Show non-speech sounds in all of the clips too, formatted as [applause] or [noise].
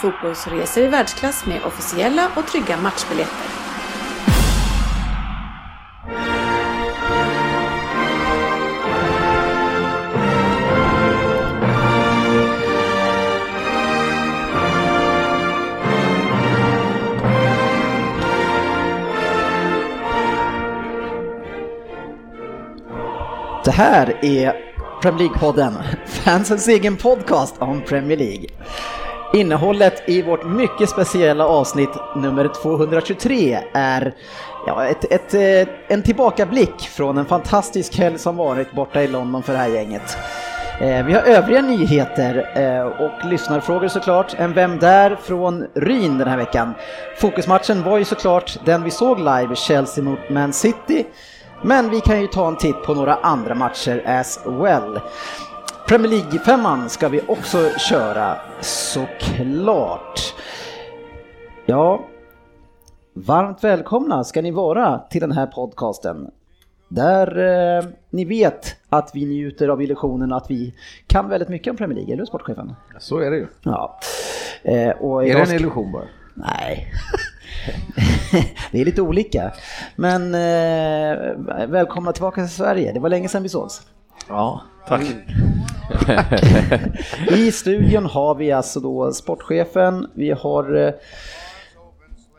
fotbollsresor i världsklass med officiella och trygga matchbiljetter. Det här är Premier League-podden, [laughs] fansens egen podcast om Premier League. Innehållet i vårt mycket speciella avsnitt nummer 223 är ja, ett, ett, eh, en tillbakablick från en fantastisk helg som varit borta i London för det här gänget. Eh, vi har övriga nyheter eh, och lyssnarfrågor såklart. En Vem där? från Ryn den här veckan. Fokusmatchen var ju såklart den vi såg live, Chelsea mot Man City. Men vi kan ju ta en titt på några andra matcher as well. Premier League-femman ska vi också köra såklart. Ja, varmt välkomna ska ni vara till den här podcasten. Där eh, ni vet att vi njuter av illusionen att vi kan väldigt mycket om Premier League, eller hur sportchefen? Så är det ju. Ja. Eh, och Är det en illusion bara? Nej. [laughs] det är lite olika. Men eh, välkomna tillbaka till Sverige. Det var länge sedan vi sågs. Ja, tack. [laughs] I studion har vi alltså då sportchefen, vi har eh,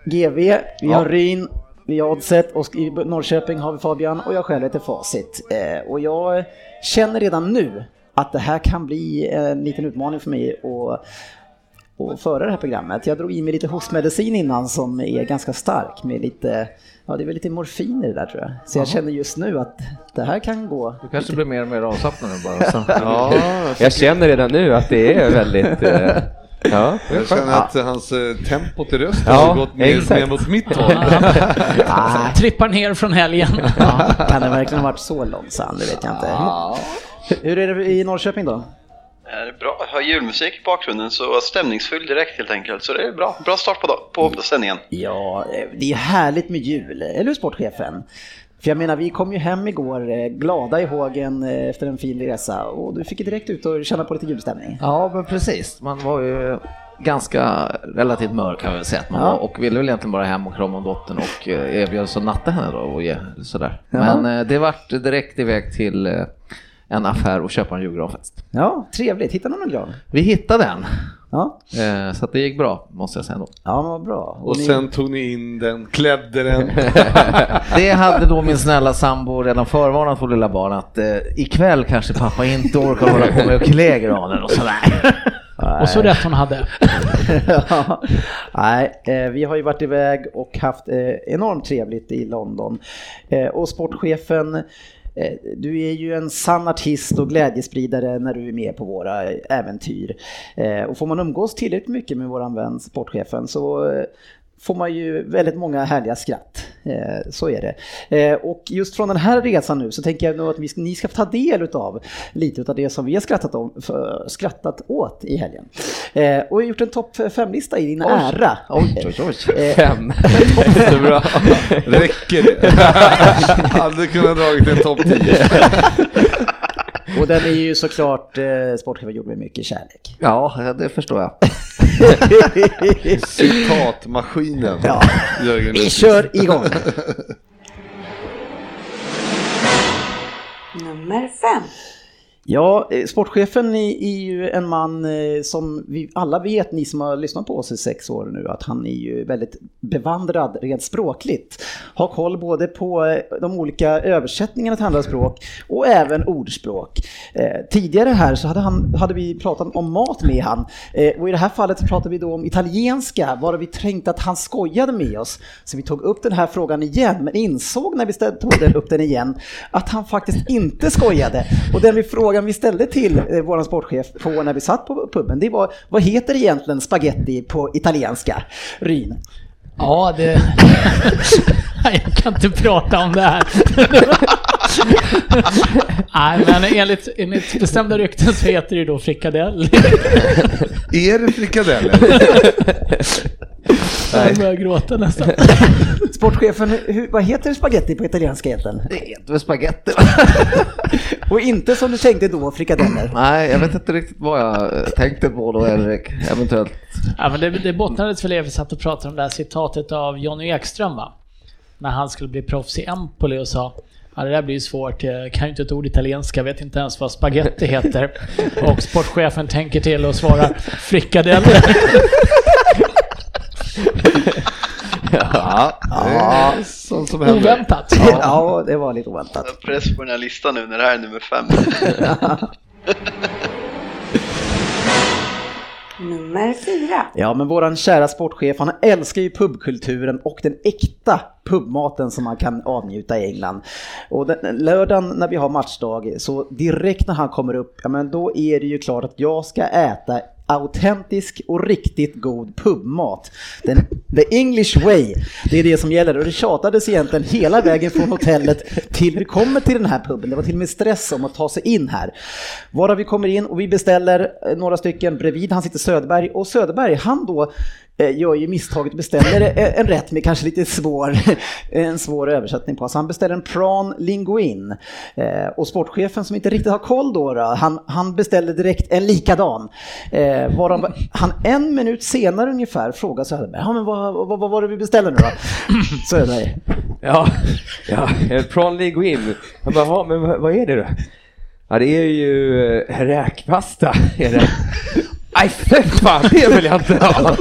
GV, vi har Ryn, vi har Oddset och i Norrköping har vi Fabian och jag själv heter Facit. Eh, och jag känner redan nu att det här kan bli en liten utmaning för mig att och föra det här programmet. Jag drog i mig lite hostmedicin innan som är ganska stark med lite, ja det är väl lite morfin i det där tror jag. Så jag känner just nu att det här kan gå. Du kanske blir mer och mer avslappnad nu bara. Så. [laughs] Ja, Jag känner redan nu att det är väldigt... eh, [laughs] ja, jag känner att hans eh, tempot i rösten Ja, har gått mer, exakt. mer mot mitt håll. [laughs] Ah, Trippar ner från helgen. ja, kan det verkligen ha varit så långsamt? Det vet jag inte. Hur är det i Norrköping då? Är det bra. Jag har julmusik i bakgrunden så stämningsfull direkt helt enkelt. Så det är bra. Bra start på, dag, på sändningen. Ja, eh, det är härligt med jul, eller hur sportchefen? För jag menar, vi kom ju hem igår eh, glada i hågen eh, efter en fin resa och du fick ju direkt ut och känna på lite julstämning. Ja, men precis. Man var ju ganska relativt mörk kan vi väl säga att man Ja. var och ville väl egentligen bara hem och krama om dottern och erbjöd sig att natta henne då och sådär. Ja. Men eh, det vart direkt iväg till en affär och köpa en julgranfest. Ja, trevligt. Hittade någon gran? Vi hittade den, Ja, eh, så att det gick bra måste jag säga då. ja men vad bra. Och ni- sen tog ni in den, klädde den. [laughs] Det hade då min snälla sambo redan förvarnat vårt lilla barn att eh, ikväll kanske pappa inte orkar hålla på med att klä granen och sådär. Och så rätt hon hade. [laughs] Ja, Nej, eh, vi har ju varit iväg och haft eh, enormt trevligt i London. Eh, Och sportchefen, Eh, du är ju en sann artist och glädjespridare när du är med på våra äventyr. Eh, och får man umgås tillräckligt mycket med våran vän sportchefen så eh, får man ju väldigt många härliga skratt. Eh, Så är det. Eh, Och just från den här resan nu så tänker jag nog att vi, ni ska få ta del av lite av det som vi har skrattat, om, för, skrattat åt i helgen. Eh, Och gjort en topp fem-lista i din ära. Oj, oj, oj. [laughs] Fem. Jättebra. [laughs] Räcker det? [laughs] Hade kunnat dragit en topp 10. Och den är ju såklart eh, sportchefen gjord med mycket kärlek. Ja, det förstår jag. [laughs] Citatmaskinen. Ja. Vi kör igång! Nummer fem. Ja, eh, sportchefen är, ju en man eh, som vi alla vet, ni som har lyssnat på oss i sex år nu, att han är ju väldigt bevandrad rent språkligt. Har koll både på eh, de olika översättningarna till andra språk och även ordspråk. Tidigare här så hade, han, hade vi pratat om mat med han och i det här fallet så pratade vi då om italienska, varav vi tänkte att han skojade med oss. Så vi tog upp den här frågan igen, men insåg när vi tog upp den igen att han faktiskt inte skojade. Och den vi, frågade frågan vi ställde till eh, vår sportchef på när vi satt på puben, det var vad heter egentligen spaghetti på italienska? Ryn. Ja, det... [laughs] Jag kan inte prata om det här. [laughs] Nej, men enligt, enligt bestämda rykten så heter det ju då frikadell. [laughs] Är det frikadeller? [laughs] Jag börjar gråta nästan. [laughs] Sportchefen, hur, vad heter spaghetti på italienska egentligen? Det heter väl spagetti? [laughs] Och inte som du tänkte då, frikadeller. [clears throat] Nej, jag vet inte riktigt vad jag eh, tänkte på då, Henrik. Eventuellt. Ja, men det, det bottnades väl i, vi satt och pratade om det här citatet av Jonny Ekström va? När han skulle bli proffs i Empoli och sa Ja, det där blir ju svårt, jag kan ju inte ett ord italienska, vet inte ens vad spaghetti heter. Och sportchefen tänker till och svarar frikadeller. [laughs] Ja, det är sånt som händer. Oväntat. [laughs] Ja, det var lite oväntat. Jag har press på den här listan nu när det här är nummer fem. [laughs] Nummer fyra. Ja, men våran kära sportchef, han älskar ju pubkulturen och den äkta pubmaten som man kan avnjuta i England. Och den, lördagen när vi har matchdag, så direkt när han kommer upp, ja men då är det ju klart att jag ska äta autentisk och riktigt god pubmat. Den, the English way, det är det som gäller. Och det tjatades egentligen hela vägen från hotellet till vi kommer till den här puben. Det var till och med stress om att ta sig in här. Varav vi kommer in och vi beställer eh, några stycken. Bredvid han sitter Söderberg och Söderberg han då gör ju misstaget och beställer eh, en rätt med kanske lite svår, [laughs] en svår översättning på. Så han beställer en prawn linguine. Eh, Och sportchefen som inte riktigt har koll då, då han, han beställer direkt en likadan. Eh, varav han en minut senare ungefär frågar Söderberg, ja men vad, vad, vad var det vi beställde nu då? [clears throat] Söderberg, Ja, ja, en prawn linguine. Jag bara, "Ja, men vad, är det då? Ja, det är ju eh, räkpasta. Är det. Nej, för fan, det vill jag inte ha!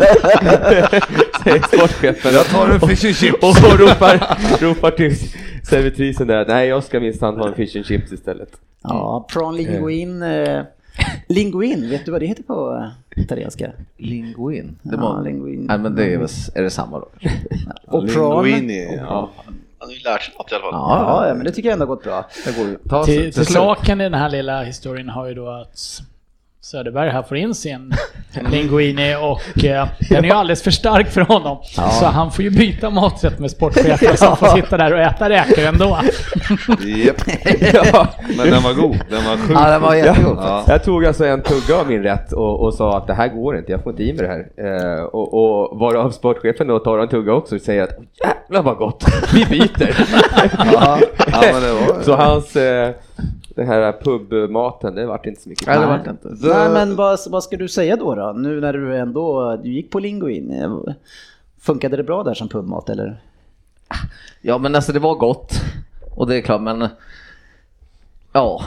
Säger sportchefen. Jag tar en fish and chips. Och, och ropar, ropar till servitrisen där nej, jag ska minsann ha en fish and chips istället. ja, prawn linguine. Eh, linguine, vet du vad det heter på eh, italienska? Linguin. Det Ja, var... linguine. Nej, men det är, är det samma då? Och prawn. Linguini, ja. Han har ju lärt sig något i alla fall. Ja, ja, men det tycker jag ändå har gått bra. Det går ju. Ta Till, till saken i den här lilla historien har ju då att Söderberg här får in sin [laughs] linguini och eh, den är ju alldeles för stark för honom. Så han får ju byta maträtt med sportchefen så han får sitta där och äta räkor ändå. Japp. [laughs] Men den var god. Den var sjukt Ja, den var god. jättegod. Ja. Jag tog alltså en tugga av min rätt och, och sa att det här går inte, jag får inte i mig det här. Eh, och, och varav sportchefen då tar en tugga också och säger att jävlar vad gott, [laughs] vi byter. Ja, ja, men det var... Så hans, eh, den här pubmaten, det vart inte så mycket. Nej, det var det inte. Nej, men vad, vad ska du säga då, då? Nu när du ändå du gick på linguine. Funkade det bra där som pubmat eller? Ja, men alltså det var gott. Och det är klart, men ja,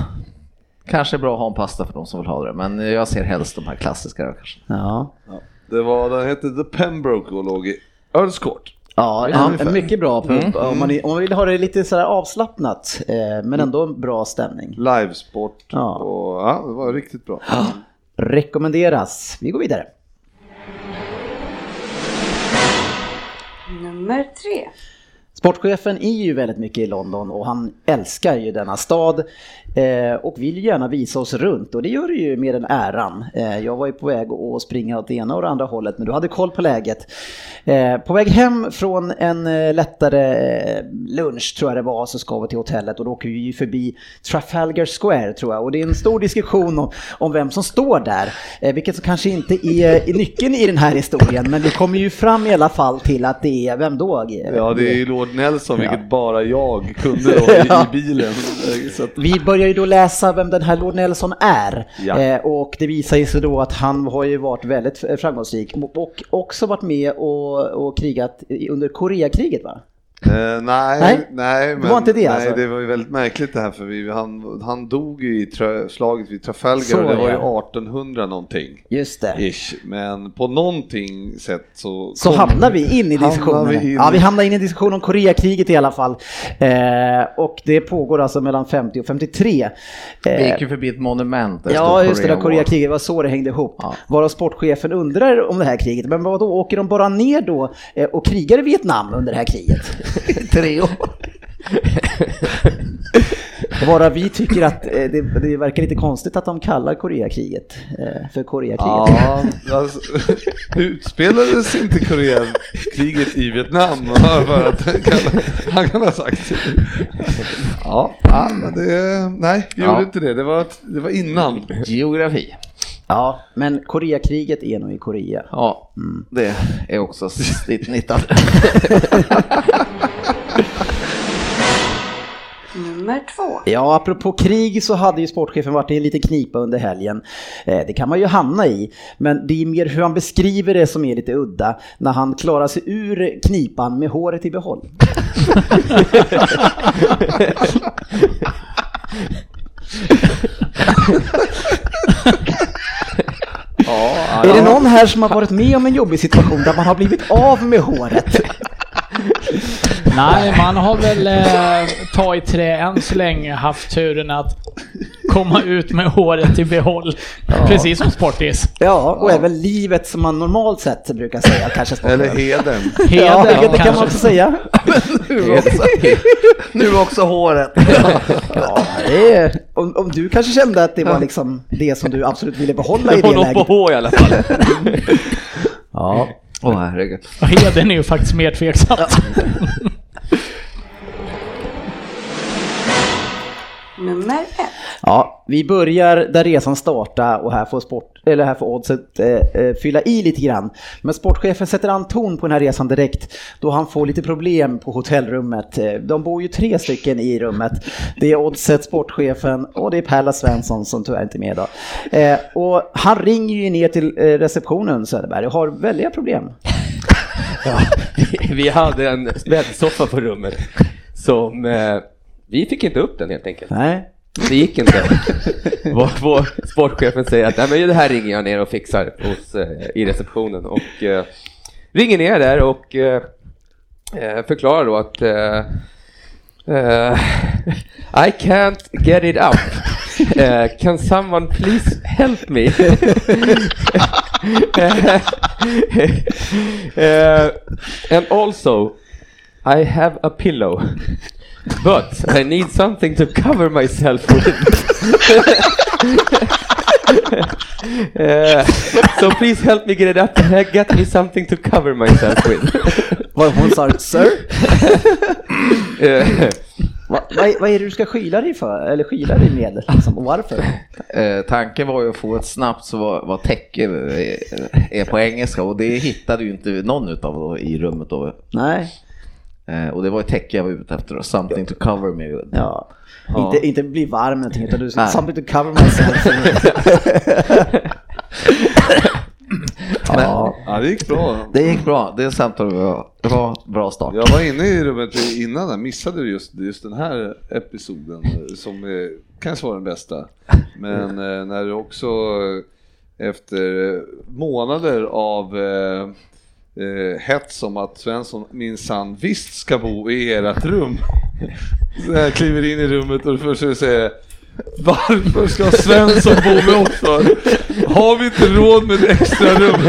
kanske är bra att ha en pasta för de som vill ha det. Men jag ser helst de här klassiska då, kanske. Ja. Det var, den hette The Pembroke och låg i Earls Court. Ja, Ja, mycket bra pub. Om, man, om man vill ha det lite sådär avslappnat, eh, men ändå en bra stämning. Livesport. Ja. Och, ja, det var riktigt bra. Rekommenderas. Vi går vidare. Nummer tre. Sportchefen är ju väldigt mycket i London och han älskar ju denna stad eh, och vill gärna visa oss runt och det gör du ju med den äran. Eh, jag var ju på väg att springa åt det ena och det andra hållet men du hade koll på läget. Eh, på väg hem från en eh, lättare eh, lunch tror jag det var så ska vi till hotellet och då åker vi ju förbi Trafalgar Square tror jag och det är en stor diskussion om, om vem som står där. Eh, vilket som kanske inte är, är nyckeln i den här historien men vi kommer ju fram i alla fall till att det är, vem då? Ja, det är ju Lord Nelson, vilket bara jag kunde då [laughs] i, Ja. i bilen. Att, Vi börjar ju då läsa vem den här Lord Nelson är Ja. eh, och det visar ju sig då att han har ju varit väldigt framgångsrik och också varit med och, och krigat under Koreakriget va? Eh, nej, Nej, nej, det men, var inte det, nej, alltså? det var ju väldigt märkligt det här för vi, han, han dog ju i tra, slaget vid Trafalgar Så, och det var ju ja. 1800 någonting. Just det. Ish. Men på någonting sätt så... Så kom- hamnar vi in i diskussionen. vi in Ja, vi hamnar in i en diskussion om Koreakriget i alla fall. Eh, och det pågår alltså mellan 50 och 53. Vi Eh, gick ju förbi ett monument. det Ja, just det där. Koreakriget, det var så det hängde ihop. Ja. Varav sportchefen undrar om det här kriget. Men vad då åker de bara ner då eh, och krigar i Vietnam under det här kriget? [laughs] Tre år. [laughs] Bara vi tycker att eh, det, det verkar lite konstigt att de kallar Koreakriget eh, för Koreakriget. Ja, alltså, [laughs] utspelades inte Koreakriget i Vietnam? För att han kan, han kan ha sagt. Ja, ja men det, nej, det gjorde Ja. inte det. Det var, det var innan. Geografi. Ja, men Koreakriget är nog i Korea. Ja, det är också snittnittande. [laughs] Nummer två. Ja, apropå krig så hade ju sportchefen varit i en liten knipa under helgen. Eh, det kan man ju hamna i, men det är mer hur han beskriver det som är lite udda när han klarar sig ur knipan med håret i behåll. [laughs] [laughs] Är det någon här som har varit med om en jobbig situation där man har blivit av med håret? Nej, man har väl eh, ta i trä än så länge haft turen att komma ut med håret i behåll. Precis som Sportis. Ja, och även livet som man normalt sett brukar säga kanske. Eller hedern. Heder Ja, det kan man också säga. [laughs] nu, också, nu också håret. [laughs] Ja, det är, om, om du kanske kände att det var liksom det som du absolut ville behålla i Det det var något på läget. H i alla fall. [laughs] Ja, Åh herregud. Och Hedern är ju faktiskt mer tveksamt. Nummer ett. ja, vi börjar där resan startar och här får, sport, eller här får oddset eh, eh, fylla i lite grann. Men sportchefen sätter an ton på den här resan direkt då han får lite problem på hotellrummet. Eh, De bor ju tre stycken i rummet. Det är oddset, sportchefen och det är Perla Svensson som tyvärr inte är med idag. Eh, och han ringer ju ner till eh, receptionen Söderberg och har väldiga problem. [laughs] Ja, vi hade en bäddsoffa på rummet som eh, vi fick inte upp den helt enkelt. Nej. Det gick inte. [laughs] Vår, vår sportchefen säger att Nej, men det här ringer jag ner och fixar hos, eh, i receptionen och eh, ringer ner där och eh, eh, förklarar då att eh, I can't get it up. Eh, can someone please help me? [laughs] Eh, and also I have a pillow. But I need something to cover myself with. Uh, [laughs] so please help me get it up and get me something to cover myself with. [laughs] Vad hon sa, sir? [laughs] Va, vad, vad är det du ska skyla dig för? Eller skyla dig med? Liksom, och varför? Eh, tanken var ju att få ett snabbt så vad, vad täcke eh, är på engelska och det hittade ju inte någon utav då i rummet då. Nej, Eh, och det var ett täcke jag var ute efter, då, something to cover me with. ja. Ja. Inte, inte bli varm någonting utan du ska something to cover myself. [laughs] ja. Ja, det gick bra. Det gick bra, det samtalet var, det var en bra start. Jag var inne i rummet innan, jag missade just, just den här episoden eh, som är, kanske var den bästa. Men eh, när du också eh, efter eh, månader av eh, hets om att Svensson minsann visst ska bo i ert rum. Så jag kliver in i rummet och jag säger varför ska Svensson bo med oss för? Har vi inte råd med ett extra rum?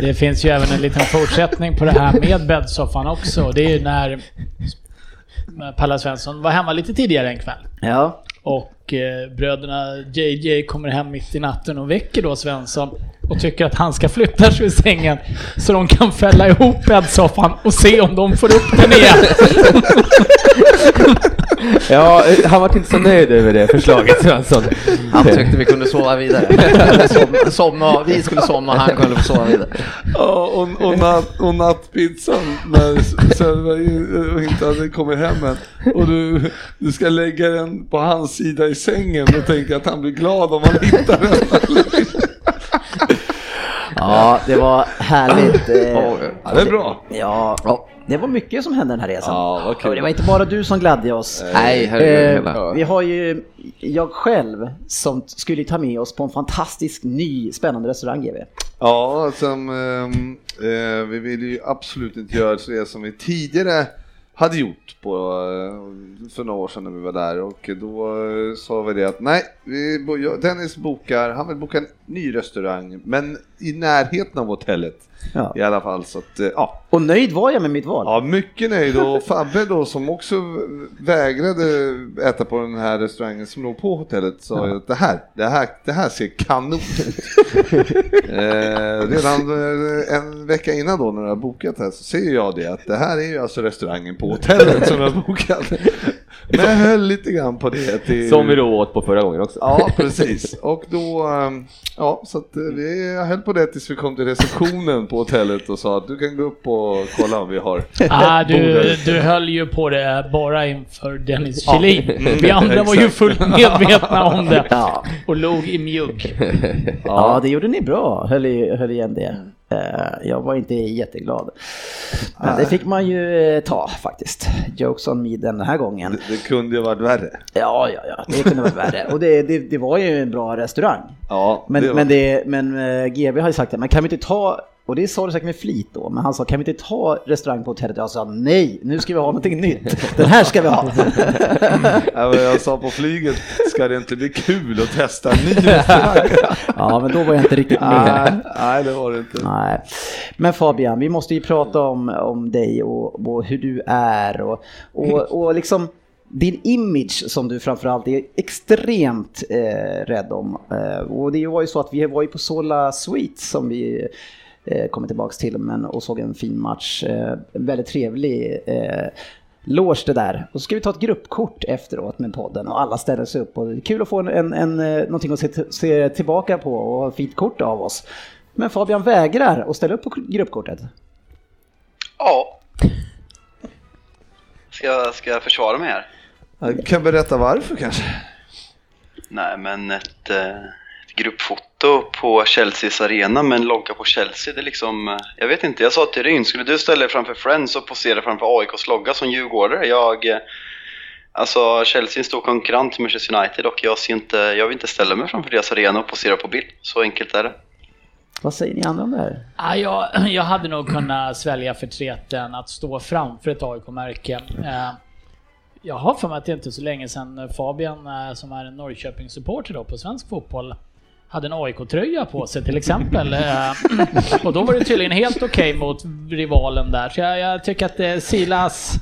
Det finns ju även en liten fortsättning på det här med bäddsoffan också. Det är ju när Palla Svensson var hemma lite tidigare en kväll. ja. Och eh, bröderna JJ kommer hem mitt i natten och väcker då Svensson och tycker att han ska flytta sig ur sängen så de kan fälla ihop bäddsoffan och se om de får upp den igen. [laughs] ja, han var inte så nöjd över det förslaget Svensson. Han tyckte vi kunde sova vidare. Som, somna, vi skulle somna och han kunde få sova vidare. Ja, och, och, natt, och nattpizzan när Söderberg inte hade kommit hem än. Och du, du ska lägga den på hans sida i sängen och tänka att han blir glad om han hittar den. [laughs] ja, det var härligt. Eh, Ja, det är bra. ja, Ja. det var mycket som hände den här resan. Ja. Och det var inte bara du som gladde oss. Nej, herregud. Eh, vi har ju jag själv som skulle ta med oss på en fantastisk ny spännande restaurang GW. Ja, som, ehm, eh, vi ville ju absolut inte göra det som vi tidigare hade gjort på, eh, för några år sedan när vi var där och då eh, sa vi det att nej, Dennis bokar, han vill boka en ny restaurang men i närheten av hotellet. Ja. i alla fall. Så att, eh, ja. Och nöjd var jag med mitt val. ja, mycket nöjd och Fabbe då som också vägrade äta på den här restaurangen som låg på hotellet sa ju att det här, det här, det här ser kanon ut. [laughs] eh, redan eh, en vecka innan då när jag har bokat här så ser jag det att det här är ju alltså restaurangen på hotellet som jag har bokat. Men jag höll lite grann på det. Till... Som vi då åt på förra gången också. Ja, precis. Och då, ehm, ja, så att eh, vi, jag höll på det tills vi kom till receptionen på hotellet och sa att du kan gå upp och kolla om vi har [laughs] Ah, du, du höll ju på det bara inför Dennis Ja. Kjellin. Mm, [laughs] Vi andra var ju fullt medvetna om det Ja. och låg i mjugg. [laughs] Ja, det gjorde ni bra, höll, höll igen det. Eh, Jag var inte jätteglad. Men det fick man ju eh, ta faktiskt. Jokes on me den här gången. Det, det kunde ju varit värre. Ja, ja, ja, det kunde varit värre. Och det, det, det var ju en bra restaurang. Ja, Men, det var- men, det, men eh, GB har ju sagt det, men kan vi inte ta, och det sa du säkert med flit då, men han sa kan vi inte ta restaurang på hotellet? Jag sa nej, nu ska vi ha någonting nytt. Den här ska vi ha. [laughs] Ja, jag sa på flyget, ska det inte bli kul att testa en ny restaurang? [laughs] Ja, men då var jag inte riktigt med. nej, nej, det var det inte. Nej. Men Fabian, vi måste ju prata om, om dig och, och hur du är och, och, och liksom din image som du framförallt är extremt eh, rädd om. Eh, och det var ju så att vi var ju på Sola Suite som vi kommer tillbaks till men, och såg en fin match. Eh, en väldigt trevlig eh, loge det där. Och så ska vi ta ett gruppkort efteråt med podden och alla ställer sig upp. Och det är kul att få en, en, en, eh, någonting att se, se tillbaka på och ett fint kort av oss. Men Fabian vägrar att ställa upp på gruppkortet. Ja. Ska, jag- ska jag försvara mig här? Jag kan berätta varför kanske. Nej, men ett, eh, ett gruppfoto på Chelseas arena med en logga på Chelsea, det är liksom... eh, Jag vet inte, jag sa till Ryn, skulle du ställa dig framför Friends och posera framför AIKs logga som djurgårdare? Jag... eh, Alltså, Chelsea är en stor konkurrent till Manchester United och jag, ser inte, jag vill inte ställa mig framför deras arena och posera på bild. Så enkelt är det. Vad säger ni andra om det här? Ah, jag, [clears throat] jag hade nog kunnat svälja förtreten att stå framför ett AIK-märke. Eh, jag har för mig att det inte är så länge sedan Fabian, eh, som är en Norrköpingssupporter då på svensk fotboll, hade en AIK-tröja på sig till exempel. Eh, och då var det tydligen helt okej mot rivalen där. Så jag, jag tycker att eh, Silas,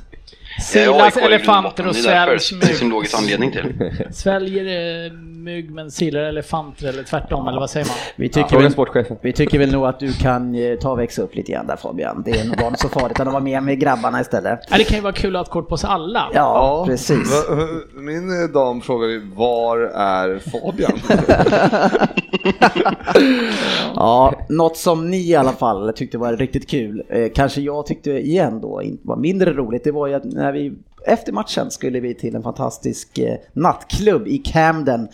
Silas AIK i elefanter och sväljs som mygg. låg ett anledning till. [laughs] Sväljer eh, mygg men silar elefanter eller tvärtom eller vad säger man? Vi tycker, Fråga väl, sportchefen. vi tycker väl nog att du kan eh, ta och växa upp lite grann där Fabian. Det är nog bara inte så farligt att vara med med grabbarna istället. Ja, det kan ju vara kul att ha ett kort på sig alla. Ja, precis. Va- Min eh, dam frågade ju, var är Fabian? [laughs] Ja, något som ni i alla fall tyckte var riktigt kul, eh, kanske jag tyckte igen då inte var mindre roligt, det var ju att när vi efter matchen skulle vi till en fantastisk eh, nattklubb i Camden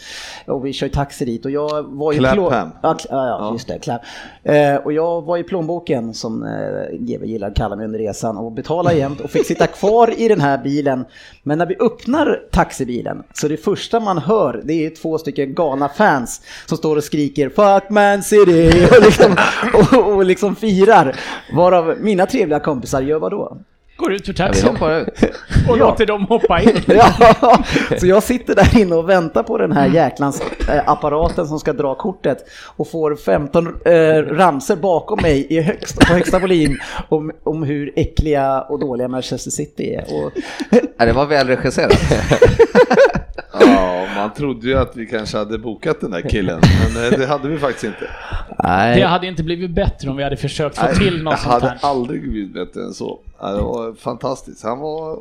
och vi kör taxi dit och jag var ju... Clapham. Ja, ja, just det, Clap. Eh, och jag var i plånboken som eh, GW gillar att kalla mig under resan och betalade jämt och fick sitta kvar i den här bilen. Men när vi öppnar taxibilen så det första man hör det är två stycken galna fans som står och skriker 'Fuck Man City' [laughs] och liksom, och, och liksom firar. Varav mina trevliga kompisar gör vad då? Går ut ur Ja, taxin hoppar ut. [laughs] och låter dem hoppa in. [laughs] Ja, så jag sitter där inne och väntar på den här jäklans eh, apparaten som ska dra kortet och får 15 eh, ramser bakom mig i högsta, på högsta volym om, om hur äckliga och dåliga Manchester City är. Och, Ja, det var välregisserat. [laughs] Ja, man trodde ju att vi kanske hade bokat den där killen, men eh, det hade vi faktiskt inte. Det hade inte blivit bättre om vi hade försökt få Nej, till något jag sånt hade här. aldrig blivit bättre än så. Det var fantastiskt. Han var...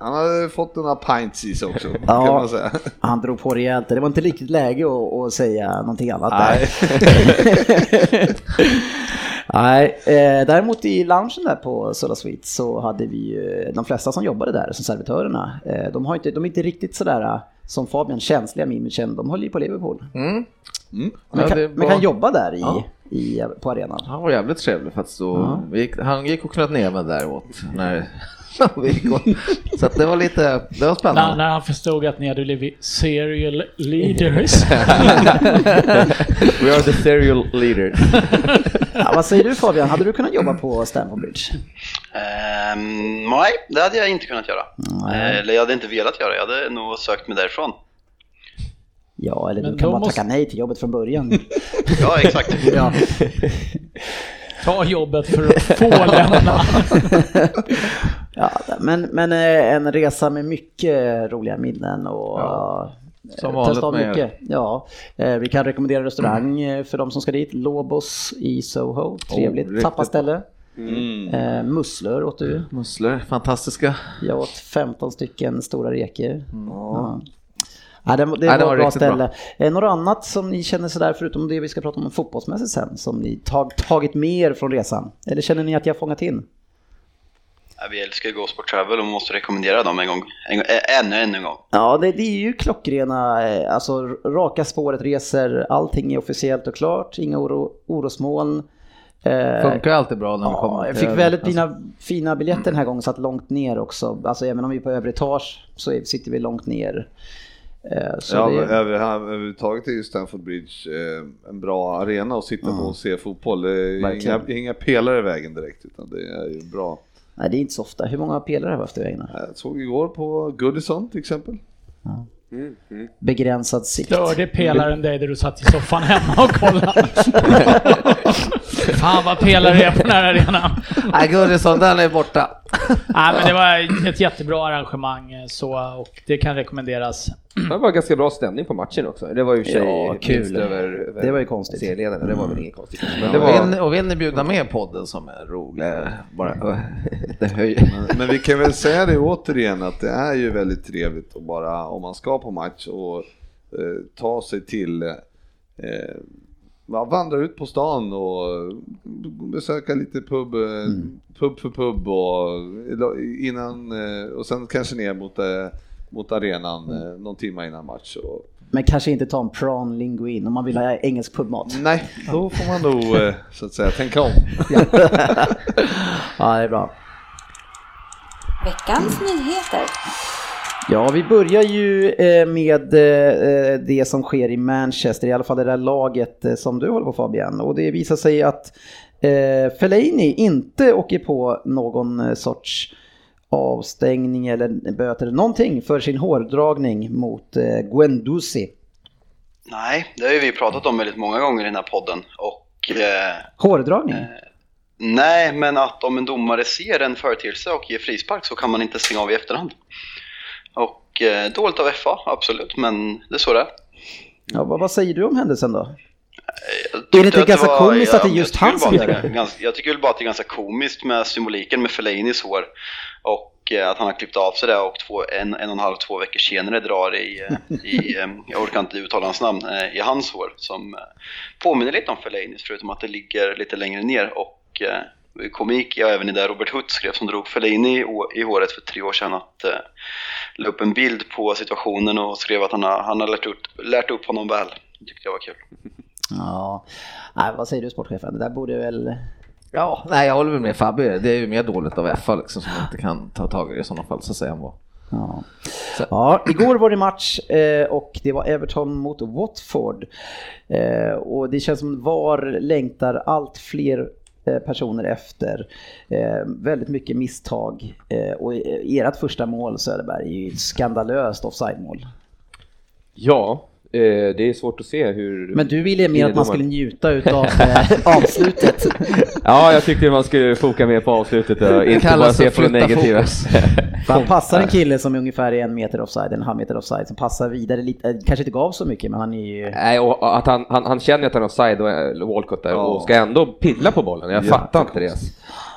Han hade fått några pints i sig också, Ja. kan man säga. han drog på rejält. Det var inte riktigt läge att, att säga någonting annat Nej. där. [laughs] [laughs] Nej, eh, däremot i loungen där på Soda Suite så hade vi ju de flesta som jobbade där, som servitörerna, eh, de, har inte, de är inte riktigt sådär eh, som Fabian, känsliga med imagen. De håller ju på Liverpool. Mm. Men, Ja, kan, det men var- kan jobba där i, Ja. i, på arenan. Han var jävligt trevlig faktiskt. Och Ja. gick, han gick och knöt näven där åt när [laughs] Så att det var lite, det var När, spännande. när han förstod att ni hade blivit serial leaders. [laughs] We are the serial leaders. [laughs] Ja, vad säger du Fabian, hade du kunnat jobba på Stamford Bridge? Ehm, nej, det hade jag inte kunnat göra. Nej. Eh, Eller jag hade inte velat göra, jag hade nog sökt mig därifrån. Ja, eller Men du kan bara måste- tacka nej till jobbet från början. Ja, exakt. ja. Ta jobbet för att få [laughs] lämna. Ja, men, men eh, en resa med mycket roliga minnen och Ja, eh, som vanligt testa av mycket. Ja, eh, vi kan rekommendera restaurang eh, för de som ska dit. Lobos i Soho, trevligt riktigt tappaställe. Mm. Eh, musslor åt du. Musslor, fantastiska. Jag åt 15 stycken stora reker. Ja. Ja, det, det, det var ett bra riktigt bra. ställe. Eh, något annat som ni känner sådär, förutom det vi ska prata om fotbollsmässigt sen, som ni tag, tagit med er från resan? Eller känner ni att jag har fångat in? Ja, vi älskar Go Sport Travel och måste rekommendera dem en gång, en ä- ännu, ännu en gång. Ja, det, det är ju klockrena, eh, alltså raka spåret reser, allting är officiellt och klart, inga oro, orosmoln. Eh, Funkar alltid bra när man kommer Ja, jag till- fick väldigt fina, fina biljetter den här gången, satt långt ner också. Alltså även om vi är på övre etage så sitter vi långt ner. Eh, Så Ja, det, över, överhuvudtaget är ju Stamford Bridge eh, en bra arena att sitta på och se fotboll. Det är inga, inga pelare i vägen direkt, utan det är ju bra. nej, det är inte så ofta. Hur många pelare har vi haft i vägen? Jag såg igår på Goodison till exempel. Begränsad sikt. Störde pelaren dig där du satt i soffan hemma och kollade? [laughs] [laughs] Fan vad pelare det är på den här arenan. Nej, Goodison, den är borta. Nej, men det var ett jättebra arrangemang eh, så, och det kan rekommenderas. Det var ganska bra stämning på matchen också. Det var ju sig Ja, kul. över, över Det var ju konstigt. serieledarna. Det var väl inget konstigt. Men det och, var... vill, och vill ni bjuda med podden som är rolig, bara [laughs] det höjer. Men, men vi kan väl säga det återigen att det är ju väldigt trevligt att bara, om man ska på match och eh, ta sig till eh, ja, vandra ut på stan och besöka lite pub, eh, pub för pub och innan eh, och sen kanske ner mot, eh, mot arenan eh, någon timme innan match. Och, Men kanske inte ta en prawn linguine om man vill ha engelsk pubmat. nej, då får man nog så att säga tänka om. [laughs] Ja, det är bra. Veckans nyheter. Ja, vi börjar ju eh, med eh, det som sker i Manchester, i alla fall det där laget eh, som du håller på Fabian. Och det visar sig att eh, Fellaini inte åker på någon eh, sorts avstängning eller böter eller någonting för sin hårdragning mot eh, Guendouzi. Nej, det har ju vi pratat om väldigt många gånger i den här podden. Och eh, Hårdragning? nej, men att om en domare ser en företeelse och ger frispark så kan man inte stänga av i efterhand. Och eh, dåligt av FA, absolut, men det är så det är. Ja, vad, vad säger du om händelsen då? Är det inte ganska var- komiskt att det är just han som gör det? Jag tycker väl bara att det är ganska komiskt med symboliken med Fellainis hår. Och eh, att han har klippt av sig det och två, en, en och en halv, två veckor senare drar i, eh, i [laughs] jag orkar inte uttala hans namn, i hans hår. Som påminner lite om Fellainis förutom att det ligger lite längre ner. Och komik, ja även i det Robert Hutt skrev som drog Fellaini i, håret för tre år sedan att eh, la upp en bild på situationen och skrev att han har, han har lärt, upp, lärt upp honom väl. Det tyckte jag var kul. [laughs] Ja, Nej, vad säger du sportchefen? Det där borde väl... Ja, nej jag håller väl med Fabbe. Det är ju mer dåligt av FA liksom som inte kan ta tag i det i sådana fall så säga. än vad- Ja. ja, igår var det match eh, och det var Everton mot Watford. Eh, och det känns som VAR längtar allt fler Eh, personer efter. Eh, väldigt mycket misstag. Eh, och ert första mål Söderberg är ju ett skandalöst offside-mål. Ja, det är svårt att se hur... Men du ville mer att man skulle njuta utav eh, avslutet. [laughs] Ja, jag tyckte man skulle foka mer på avslutet och inte bara se på det negativa. han [laughs] passar en kille som är ungefär en meter offside, en halv meter offside, som passar vidare lite, eh, kanske inte gav så mycket men han är ju... Nej, och att han, han, han känner att han är offside och Walcott där Ja. och ska ändå pilla på bollen. Jag fattar inte det.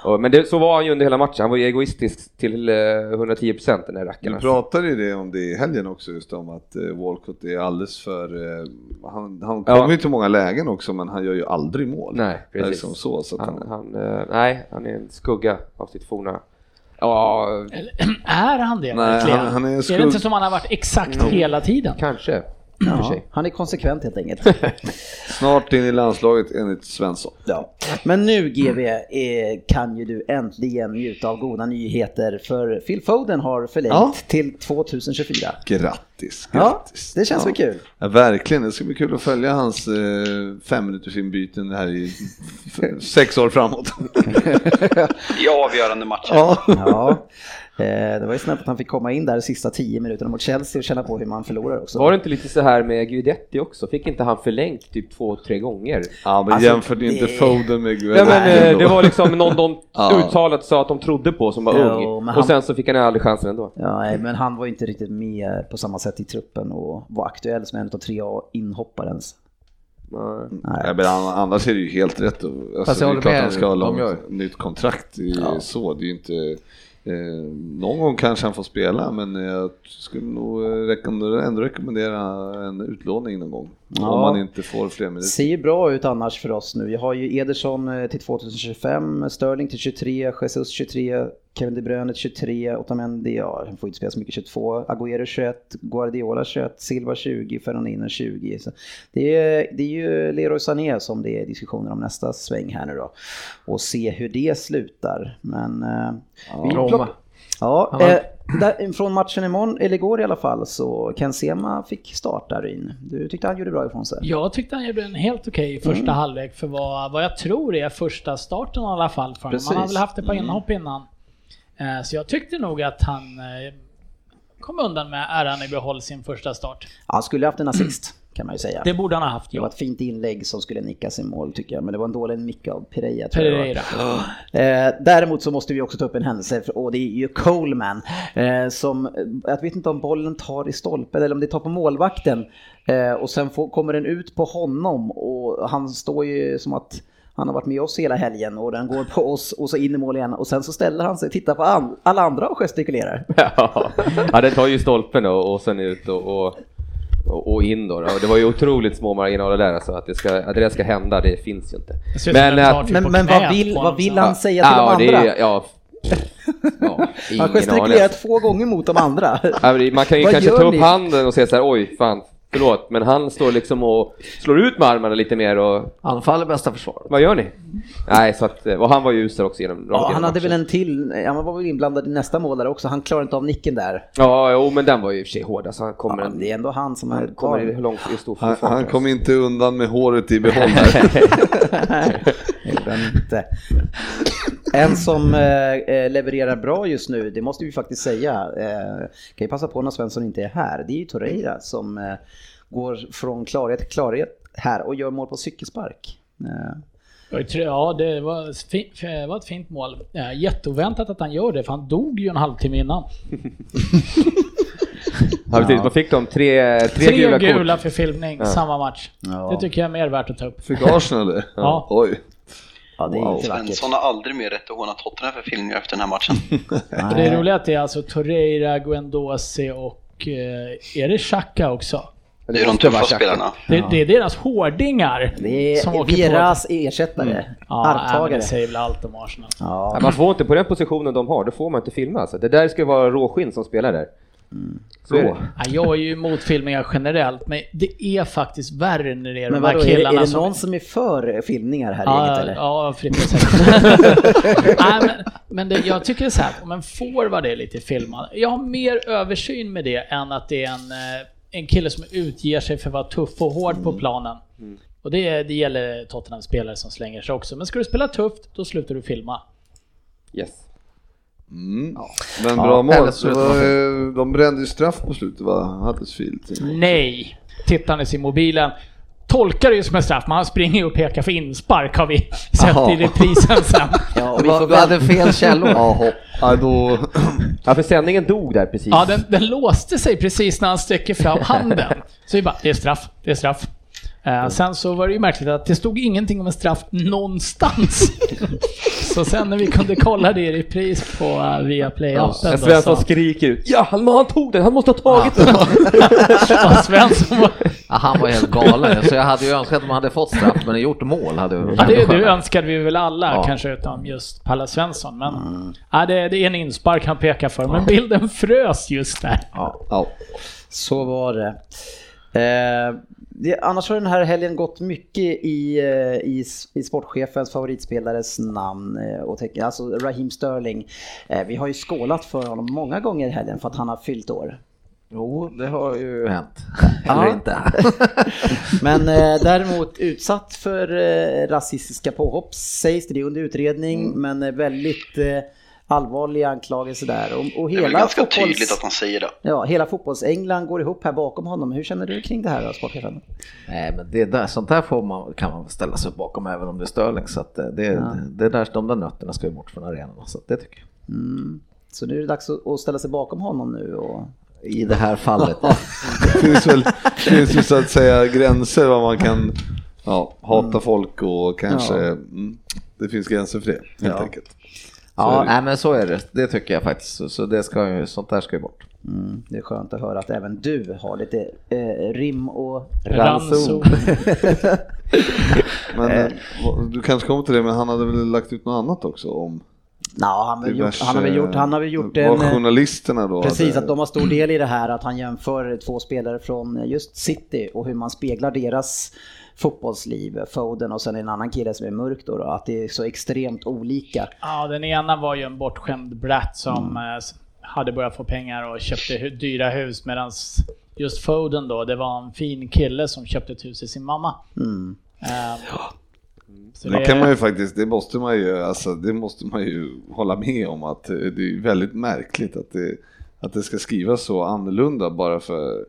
Och, men det, så var han ju under hela matchen. Han var ju egoistisk till eh, 110% den här rackaren. Du pratade ju det om det i helgen också, just om att eh, Walcott är alldeles för... Eh, han han Ja. kommer ju till många lägen också, men han gör ju aldrig mål. Nej, precis. liksom så, så att Han, han, han, eh, nej, han är en skugga av sitt forna... Ja, [clears throat] Är han det Nej, han- han är en Är det skugg- inte som han har varit exakt hela tiden? kanske. Ja, han är konsekvent helt enkelt. [laughs] Snart in i landslaget enligt Svensson. Ja. Men nu GV eh, kan ju du äntligen njuta av goda nyheter för Phil Foden har förlängt Ja. till 2024. Grattis, Ja, grattis. det känns ja. väl kul. Ja, verkligen, det ska bli kul att följa hans eh, fem minuters inbyten här i sex år framåt. [laughs] I avgörande matcher. Ja. Eh, Det var ju snabbt att han fick komma in där de sista tio minuterna mot Chelsea och känna på hur man förlorar också. Var det inte lite så här med Guidetti också? Fick inte han förlängt typ två, tre gånger? Ja, men Alltså, jämförde inte det- Foden med Ja, Guedes. men, eh, det var liksom någon de [laughs] uttalat sa att de trodde på som var Jo, ung. men Och han- sen så fick han aldrig chansen ändå. Ja, nej, men han var ju inte riktigt med på samma sätt i truppen och var aktuell som en av tre inhoppare ens. Nej. Nej. Men an- annars är det ju helt rätt. Alltså, Fast det är klart han ska ha långt nytt kontrakt. Det är Ja. så. Det är ju inte... Eh, någon gång kanske han får spela, men jag skulle nog rekommendera, ändå rekommendera en utlåning någon gång. Ja. Om man inte får fler minuter. Ser ju bra ut annars för oss nu. Vi har ju Ederson eh, till 2025, Sterling till 23, Jesus 23, Kevin De Bruyne till 23, Otamendi, ja, han får inte spela så mycket 22, Agüero 21, Guardiola 21, Silva 20, Fernandino 20. Så det, är, det är ju Leroy Sané som det är diskussioner om nästa sväng här nu då. Och se hur det slutar. Men... eh, vi plock- Ja, Han har- eh, där, från matchen imorgon, eller igår i alla fall, så Ken Sema fick starta Ryn. Du tyckte han gjorde bra ifrån sig? Jag tyckte han gjorde en helt okej första Mm. halvlek för vad, vad jag tror är första starten i alla fall för honom. Han har väl haft ett par Mm. inhopp innan. Eh, Så jag tyckte nog att han eh, kom undan med äran i behåll sin första start. Ja, han skulle haft en assist, kan man ju säga. Det borde han ha haft, Det var ja. ett fint inlägg som skulle nickas i mål tycker jag, men det var en dålig nick av Pereira. Pereira. [gasps] Eh, däremot så måste vi också ta upp en händelse, och det är ju Coleman, eh, som, jag vet inte om bollen tar i stolpen eller om det tar på målvakten, eh, och sen får, kommer den ut på honom och han står ju som att han har varit med oss hela helgen och den går på oss och så in i mål igen och sen så ställer han sig, tittar på an, alla andra och gestikulerar. [laughs] Ja, ja den tar ju stolpen då, och sen ut och, och, och och in då, då. Det var ju otroligt små marginaler där alltså, att det, ska, att det där ska hända, det finns ju inte. Det Men, tar typ Men, men vad vill, vad vill han säga till ja, de det andra? är, ja, [laughs] ja, Han gestikulerat två gånger mot de andra. Ja, Man kan ju Vad kanske ta upp ni? handen och säga så här, oj, fan, förlåt, men han står liksom och slår ut med armarna lite mer och Anfall är bästa försvar. vad gör ni? Nej, så att, och han var ju usel också genom Ja, igenom han hade matchen. väl en till, han var väl inblandad i nästa mål där också, han klarade inte av nicken där. Ja, jo, men den var ju i och för sig hård, alltså han kommer Ja, en, det är ändå han som han är kommer i långt i stor Han, han alltså. kom inte undan med håret i behåll [laughs] där. [laughs] Inte. En som eh, eh, levererar bra just nu, det måste vi faktiskt säga, eh, kan ju passa på när Svensson inte är här, det är ju Torreira som eh, går från klarhet till klarhet här och gör mål på cykelspark. Eh, Ja, det var, det var ett fint mål. Jätteoväntat att han gör det, för han dog ju en halvtimme innan. Ja, precis, man fick de tre, tre, Tre gula, gula, kort. för filmning, Ja. samma match. Ja. Det tycker jag är mer värt att ta upp. Fick Arsenal det? Ja. Oj. Ja, det är Wow. inte vackert. Svensson har aldrig mer rätt att håna Tottenham för filmningar efter den här matchen. [laughs] Det är roligt att det är alltså Torreira, Guendouzi och eh, är det Xhaka också? Det är de tuffa spelarna. Det, det är deras hårdingar Det som är åker på. Vieras ersättare, Ja, nej, men arvtagare. det säger väl allt om Arsenal. Ja. Ja, man får inte på den positionen de har, då får man inte filma alltså. Det där ska vara råskinn som spelar där. Så är det. Ja, jag är ju emot filmningar generellt, men det är faktiskt värre när det är Men de här vadå, är, det- killarna är det som... någon som är för filmningar här i Ja, gänget eller? ja Frippe säkert. [laughs] Nej, men, men det, jag tycker så här, om en forward är lite filmad, jag har mer översyn med det än att det är en, eh, en kille som utger sig för att vara tuff och hård på planen. Och det, det gäller Tottenham-spelare som slänger sig också. Men ska du spela tufft, då slutar du filma. Yes. Mm. Men Ja, bra mål. eller så Det var, de brände ju straff på slutet va? Huddersfield. Nej! Tittandes i mobilen. Tolkar det ju som en straff, men han springer ju och pekar för inspark har vi [laughs] sett Jaha. i reprisen sen. [laughs] Ja, vi du hade fel källor. Jaha, ja, då... [clears throat] Ja, för sändningen dog där precis. Ja, den, den låste sig precis när han sträcker fram handen. Så vi bara, det är straff, det är straff. Eh, sen så var det ju märkligt att det stod ingenting om en straff någonstans. [laughs] så sen när vi kunde kolla det i repris på uh, Viaplay-appen En då Svensson så... skriker ut Ja, han, han tog den! Han måste ha tagit den! [laughs] Ja, Svensson var... Ja, han var helt galen, så jag hade ju önskat att man hade fått straff, men gjort mål hade ju Ja, det, det önskade vi väl alla, Ja. kanske utom just Palle Svensson. Men ja, det, det är en inspark han pekar för, men bilden frös just där. Ja, Ja. så var det. Eh, det. Annars har den här helgen gått mycket i, eh, i, i sportchefens favoritspelares namn eh, och tecken, alltså Raheem Sterling. Eh, vi har ju skålat för honom många gånger i helgen för att han har fyllt år. Jo, det har ju hänt. [laughs] Ja. Eller inte. [laughs] Men eh, däremot utsatt för eh, rasistiska påhopp sägs det, det är under utredning, Mm. men väldigt eh, allvarliga anklagelser där. Och, och Det är väl hela, ganska fotbolls, tydligt att han säger det. ja, hela fotbolls-England går ihop här bakom honom. Hur känner du kring det här då, sportchefen? Nej, men det där, sånt där får man, kan man ställa sig bakom även om det är Sterling. Så att eh, det, Ja. det där, de där nötterna ska ju bort från arenan. Så att det tycker jag. Mm. Så nu är det dags att, att ställa sig bakom honom nu och I det här fallet. [laughs] Det finns väl, finns ju så att säga gränser vad man kan ja, hata folk och kanske, Ja. mm, det finns gränser för det helt Ja. enkelt. Ja, nej, men så är det. Det tycker jag faktiskt. Så, så det ska ju, sånt där ska ju bort. mm, det är skönt att höra att även du har lite eh, rim och Ranson. [laughs] Men eh, vad- du kanske kommer till det, men han hade väl lagt ut något annat också om Ja, han, har väl gjort, han har väl gjort, han har väl gjort en... eh, journalisterna då Precis, hade- att de har stor del i det här att han jämför två spelare från just City och hur man speglar deras fotbollsliv, Foden och sen en annan kille som är mörk då, då att det är så extremt olika. Ja, den ena var ju en bortskämd brat som Mm. eh, hade börjat få pengar och köpte dyra hus medan just Foden då, det var en fin kille som köpte ett hus till sin mamma. Mm. Eh, så Det kan man ju faktiskt, det måste man ju, alltså, det måste man ju hålla med om att eh, det är väldigt märkligt att det, att det ska skrivas så annorlunda bara för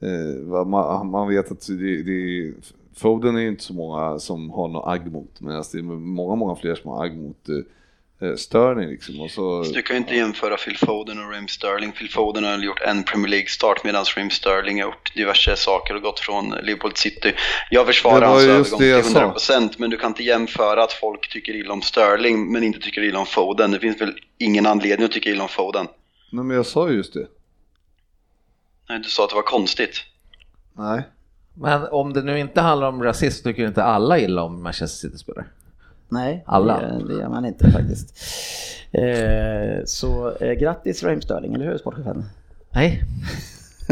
eh, vad man, man vet att det, det Foden är ju inte så många som har något agg mot, medan det är många, många fler som har agg mot eh, Sterling liksom. Och så, Så du kan ju inte jämföra Phil Foden och Raheem Sterling. Phil Foden har gjort en Premier League-start medan Raheem Sterling har gjort diverse saker och gått från Liverpool City. Jag försvarar var hans övergång till 100% men du kan inte jämföra att folk tycker illa om Sterling men inte tycker illa om Foden. Det finns väl ingen anledning att tycka illa om Foden. nej men jag sa ju just det. Nej, du sa att det var konstigt. Nej. Men om det nu inte handlar om rasism tycker inte alla illa om Manchester City-spelare. Nej, Alla. Det, det gör man inte faktiskt. Eh, så eh, grattis Raheem Sterling, eller hur sportchefen? Nej,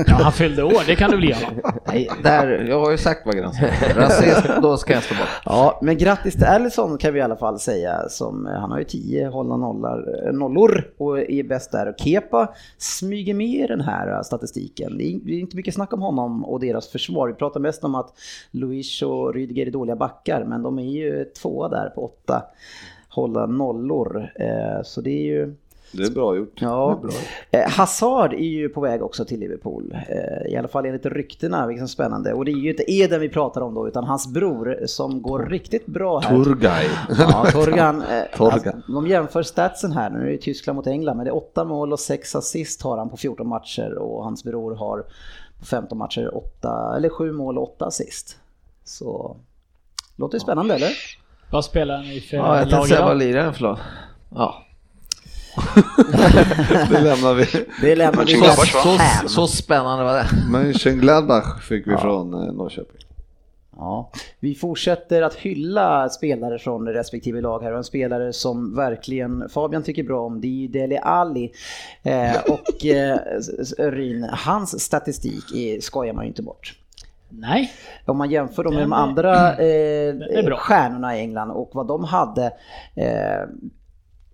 ja, han fyllde år, det kan du ge honom. nej där, jag har ju sagt vad gränsen. Rasism, då ska jag stå bort. Ja, men grattis till Alisson kan vi i alla fall säga. Som, eh, han har ju 10 hållna nollar, eh, nollor och är bäst där. Och Kepa smyger med i den här eh, statistiken. Det är, inte mycket snack om honom och deras försvar. Vi pratar mest om att Luis och Rydiger är dåliga backar, men de är ju tvåa där på åtta hålla nollor. Så det är ju... Det är bra gjort. Ja, Eh, Hazard är ju på väg också till Liverpool. Eh, I alla fall enligt ryktena, vilket är spännande. Och det är ju inte Eden vi pratar om då, utan hans bror som går riktigt bra här. Turgay. Ja, Torgan. Eh, [laughs] Torgan. Alltså, de jämför statsen här, nu är det Tyskland mot England, men det är 8 mål och 6 assist har han på 14 matcher och hans bror har på 15 matcher 8, eller 7 mål och 8 assist. Så låter ju spännande eller? Vad spelar ni för Ja, jag lag tänkte säga vad lirar den för lag? Ja. Det lämnar vi. Det lämnar vi? Så, därhän. så spännande var det. Mönchengladbach fick vi från eh, Norrköping. Ja, vi fortsätter att hylla spelare från respektive lag här och en spelare som verkligen Fabian tycker bra om det är ju Dele Alli. Eh, och eh, Ryn, hans statistik är, skojar man ju inte bort. Nej, Om man jämför dem med de andra eh, stjärnorna i England och vad de hade eh,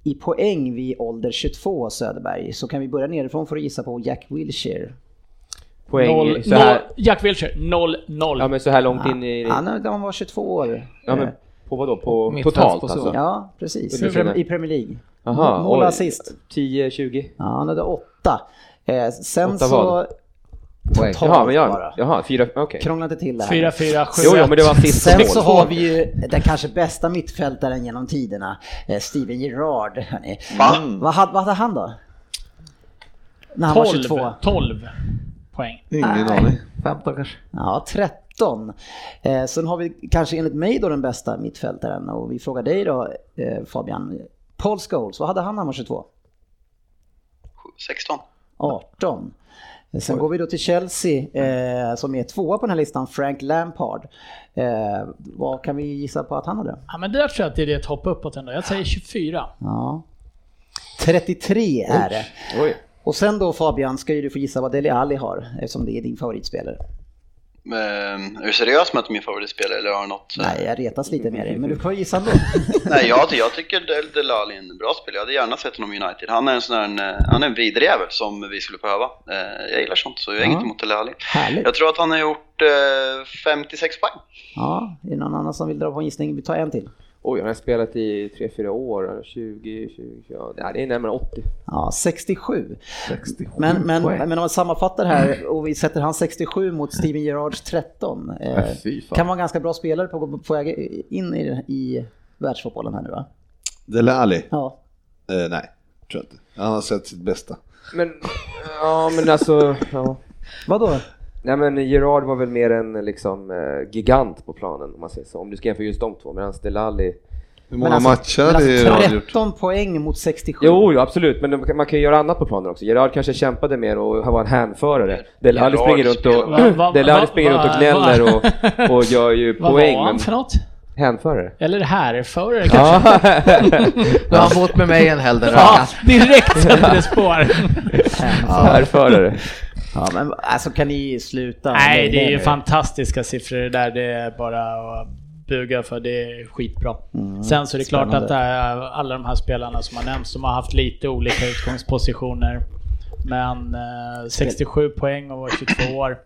i poäng vid ålder 22 Söderberg så kan vi börja nerifrån för att gissa på Jack Wilshere. Poäng noll, så här, noll, Jack Wilshere, 0-0. ja men så här långt in i, Han, han var 22 år. ja men på vad då? På totalt alltså? Ja, precis. I, Prem- mycket? I Premier League. Aha, Mål assist. 10, 20? Ja, han hade åtta. Eh, sen Åtta så... vad? Totalt Jaha, men jag, bara. jaha, fyra, okej. Krångla inte till det här. 4-4, 7 Jo, jo, men det var assist Sen mål. så har vi ju den kanske bästa mittfältaren genom tiderna, eh, Steven Gerrard. Va? Vad hade, vad hade han då? När han var 12, 22? 12 poäng. Ingen aning. 15 kanske. Ja, 13. Eh, sen har vi kanske enligt mig då den bästa mittfältaren och vi frågar dig då eh, Fabian. Paul Scholes, vad hade han när han var 22? 16. 18. Sen går vi då till Chelsea eh, som är tvåa på den här listan, Frank Lampard. Eh, vad kan vi gissa på att han hade? Ja, men där tror jag att det är ett hopp uppåt ändå. Jag säger 24. Ja. 33 är det. Oj. Och sen då Fabian ska ju du få gissa vad Dele Alli har eftersom det är din favoritspelare. Eh, är du seriös med att min favoritspelare eller har du något? Nej, jag retas lite med dig, men du får gissa ändå. [laughs] Nej, jag, jag tycker Del Delali är en bra spelare. Jag hade gärna sett honom i United. Han är en sån här, eh, han är en vidrig jävel som vi skulle behöva. Eh, jag gillar sånt, så jag har Ja. inget emot Delali. Härligt. Jag tror att han har gjort eh, 56 poäng. Ja, är det någon annan som vill dra på en gissning? Vi tar en till. Oj, han har spelat i 3-4 år, 20, 20, ja, ja, det är närmare 80. Ja, 67. 67 Men, men, men om man sammanfattar här och vi sätter han 67 mot Steven Gerrards 13. Eh, kan vara en ganska bra spelare på, på väg in i, i världsfotbollen här nu va? Dele Alli? Ja. Eh, nej, tror jag inte. Han har sett sitt bästa. Men, ja men alltså, ja. Vadå? Nej men Gerard var väl mer en liksom eh, gigant på planen om man säger så, om du ska jämföra just de två, medan Delali Hur många matcher hade men Gerard alltså, gjort? 13 poäng mot 67. Jo, jo absolut, men man kan ju göra annat på planen också. Gerard kanske kämpade mer och var en hänförare. Delali Gerard [laughs] springer runt och, Va- va- va- springer runt och gnäller och, och gör ju Vad poäng. var han men- för något? Hänförare? Eller härförare kanske? Ja, [laughs] Du har bott med mig en hel del. Ja, direkt sätter det spår. [laughs] härförare. Ja, men alltså kan ni sluta? Nej, det är ju nu? fantastiska siffror det där. Det är bara att buga för. Det är skitbra. Sen så är det klart att det är alla de här spelarna som har nämnts, de har haft lite olika utgångspositioner. Men eh, 67 poäng och var 22 år.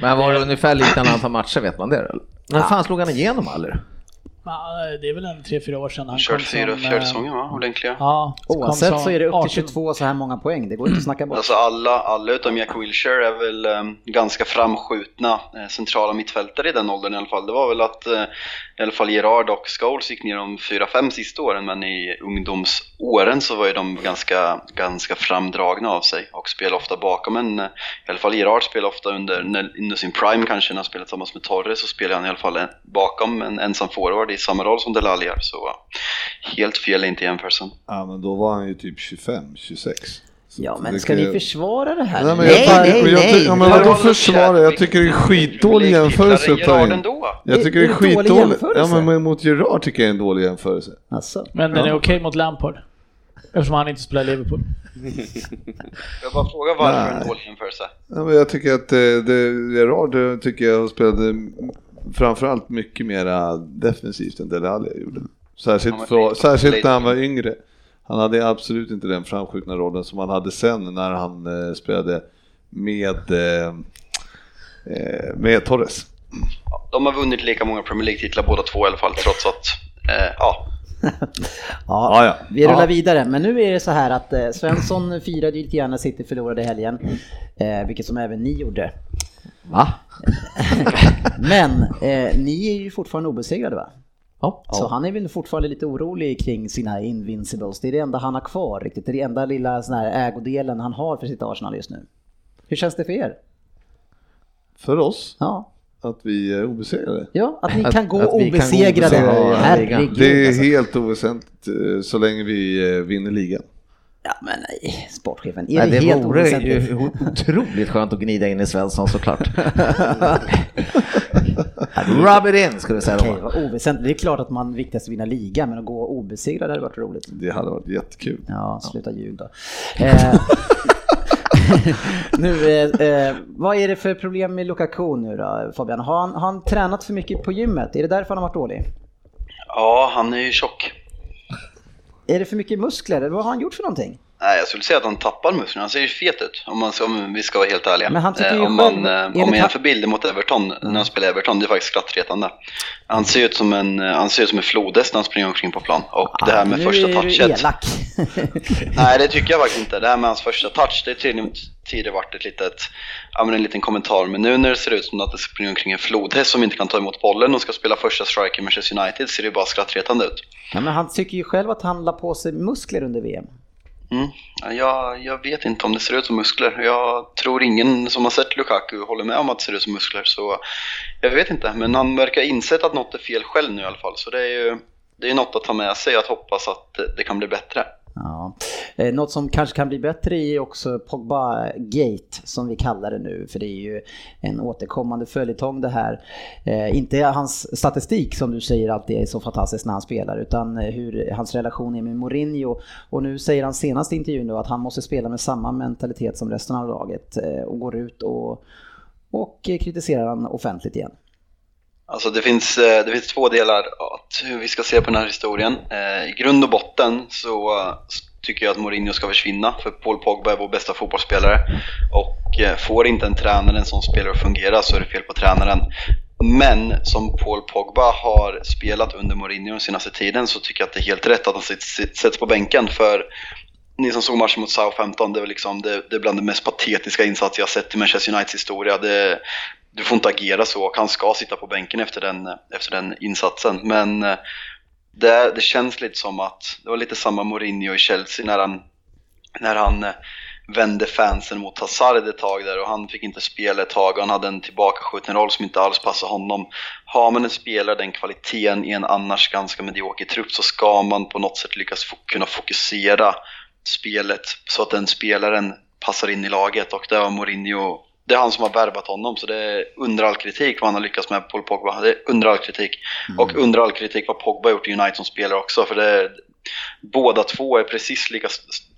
Men var det ungefär likadant antal matcher, vet man det? Eller? När fan slog han igenom Aller? Ja, det är väl en 3-4 år sedan han Kört kom fyra, som... fjärde eh, säsongen va? Ordentliga. Ja, Oavsett så är det upp 18 till 22 så här många poäng. Det går inte att snacka bort. Alltså alla, alla utom Jack Wilshere är väl eh, ganska framskjutna eh, centrala mittfältare i den åldern i alla fall. Det var väl att eh, i alla fall Gerard och Scholes gick ner de 4-5 sista åren men i ungdomsåren så var ju de ganska, ganska framdragna av sig och spelade ofta bakom en, i alla fall Gerard spelade ofta under, under sin prime kanske när han spelade tillsammans med Torres så spelade han i alla fall bakom en ensam forward i samma roll som Delalier så helt fel är inte jämförelsen. Ja, men då var han ju typ 25, 26. Så Ja, men ska kan ni försvara det här? Nej, men Nej, jag, nej, jag, nej. Jag, ja, men vadå försvara? Jag tycker det är skitdålig jämförelse att ta Gerard. Jag tycker det är skitdålig. Ja, men mot Gerard tycker jag är en dålig jämförelse. Alltså. Men den är okej mot Lampard. Eftersom han inte spelar i Liverpool. [laughs] Jag bara frågar varför Nej. en dålig jämförelse. Ja, men jag tycker att det, det, Gerard det tycker jag spelade framförallt mycket mera defensivt än Dele Alli gjorde. Särskilt, för, särskilt när han var yngre. Han hade absolut inte den framskjutna rollen som han hade sen när han eh, spelade med, eh, eh, med Torres. De har vunnit lika många Premier League-titlar båda två i alla fall trots att, eh, [laughs] ja, Ja, ja. vi rullar Ja. vidare. Men nu är det så här att eh, Svensson firade ju lite grann när City förlorade helgen. Eh, vilket som även ni gjorde. Va? [laughs] Men eh, ni är ju fortfarande obesegrade va? Ja. Så han är väl fortfarande lite orolig kring sina invincibles. Det är det enda han har kvar riktigt. Det är det enda lilla sån här ägodelen han har för sitt Arsenal just nu. Hur känns det för er? För oss, Ja, att vi är obesegrade. ja att ni Att- kan gå att vi kan gå obesegrade. obesegrade i Herregud. Det är alltså. helt oväsentligt eh, så länge vi eh, vinner ligan. Ja men nej, sportchefen. Är Nej, det, det helt vore ju [laughs] otroligt skönt att gnida in i Svensson såklart. [laughs] Rub it in skulle vi säga Okej, vad oväsentligt. Det är klart att man viktigast vinna liga, men att gå obesegrad hade varit roligt. Det hade varit jättekul. Ja, sluta ljug då. Eh, [laughs] nu, eh, eh, vad är det för problem med Lukaku nu då Fabian? Har han, har han tränat för mycket på gymmet? Är det därför han har varit dålig? ja han är ju tjock. Är det för mycket muskler? Eller vad har han gjort för någonting? Nej, jag skulle säga att han tappar musklerna. Han ser ju fet ut om, man, om vi ska vara helt ärliga. Men han tycker ju Eh, om själv- man, eh, enligt om man jämför bilder mot Everton, när han spelar i Everton, det är faktiskt skrattretande. Han ser ut som en, eh, han ser ut som en flodhäst när han springer omkring på plan. Och det här med nu första är touchet. du elak. [laughs] Nej, det tycker jag faktiskt inte. Det här med hans första touch, det har tydligen tidigare varit ett litet, ja, men en liten kommentar. Men nu när det ser ut som att det springer omkring en flodhäst som inte kan ta emot bollen och ska spela första strike i Manchester United ser det ju bara skrattretande ut. Nej, men han tycker ju själv att han la på sig muskler under VM. Mm. Jag, jag vet inte om det ser ut som muskler. Jag tror ingen som har sett Lukaku håller med om att det ser ut som muskler. Så jag vet inte, men han verkar ha insett att något är fel själv nu i alla fall. Så det är ju det är något att ta med sig, att hoppas att det kan bli bättre. Ja. Eh, Något som kanske kan bli bättre är också Pogba-gate som vi kallar det nu. För det är ju en återkommande följetong det här. Eh, inte hans statistik som du säger alltid är så fantastisk när han spelar utan eh, hur hans relation är med Mourinho. Och nu säger han senast i intervjun då att han måste spela med samma mentalitet som resten av laget eh, och går ut och och kritiserar han offentligt igen. Alltså det finns, eh, det finns två delar att hur vi ska se på den här historien. Eh, I grund och botten så eh, tycker jag att Mourinho ska försvinna för Paul Pogba är vår bästa fotbollsspelare och får inte en tränare en sån spelare att fungera så är det fel på tränaren. Men som Paul Pogba har spelat under Mourinho den senaste tiden så tycker jag att det är helt rätt att han sätts- på bänken för ni som såg matchen mot Southampton, det är, liksom, det, det är bland de mest patetiska insatser jag har sett i Manchester Uniteds historia. Det, du får inte agera så och han ska sitta på bänken efter den, efter den insatsen. Men eh, det, det känns lite som att det var lite samma Mourinho i Chelsea när han, när han eh, vände fansen mot Hazard ett tag där och han fick inte spela ett tag och han hade en tillbakaskjuten roll som inte alls passade honom. Har man en spelare den kvaliteten i en annars ganska medioker trupp så ska man på något sätt lyckas fo- kunna fokusera spelet så att den spelaren passar in i laget och det har Mourinho det är han som har värvat honom så det är under all kritik vad han har lyckats med Paul Pogba. Det är under all kritik. Och under all kritik vad Pogba har gjort i United som spelare också för det är, båda två är precis lika,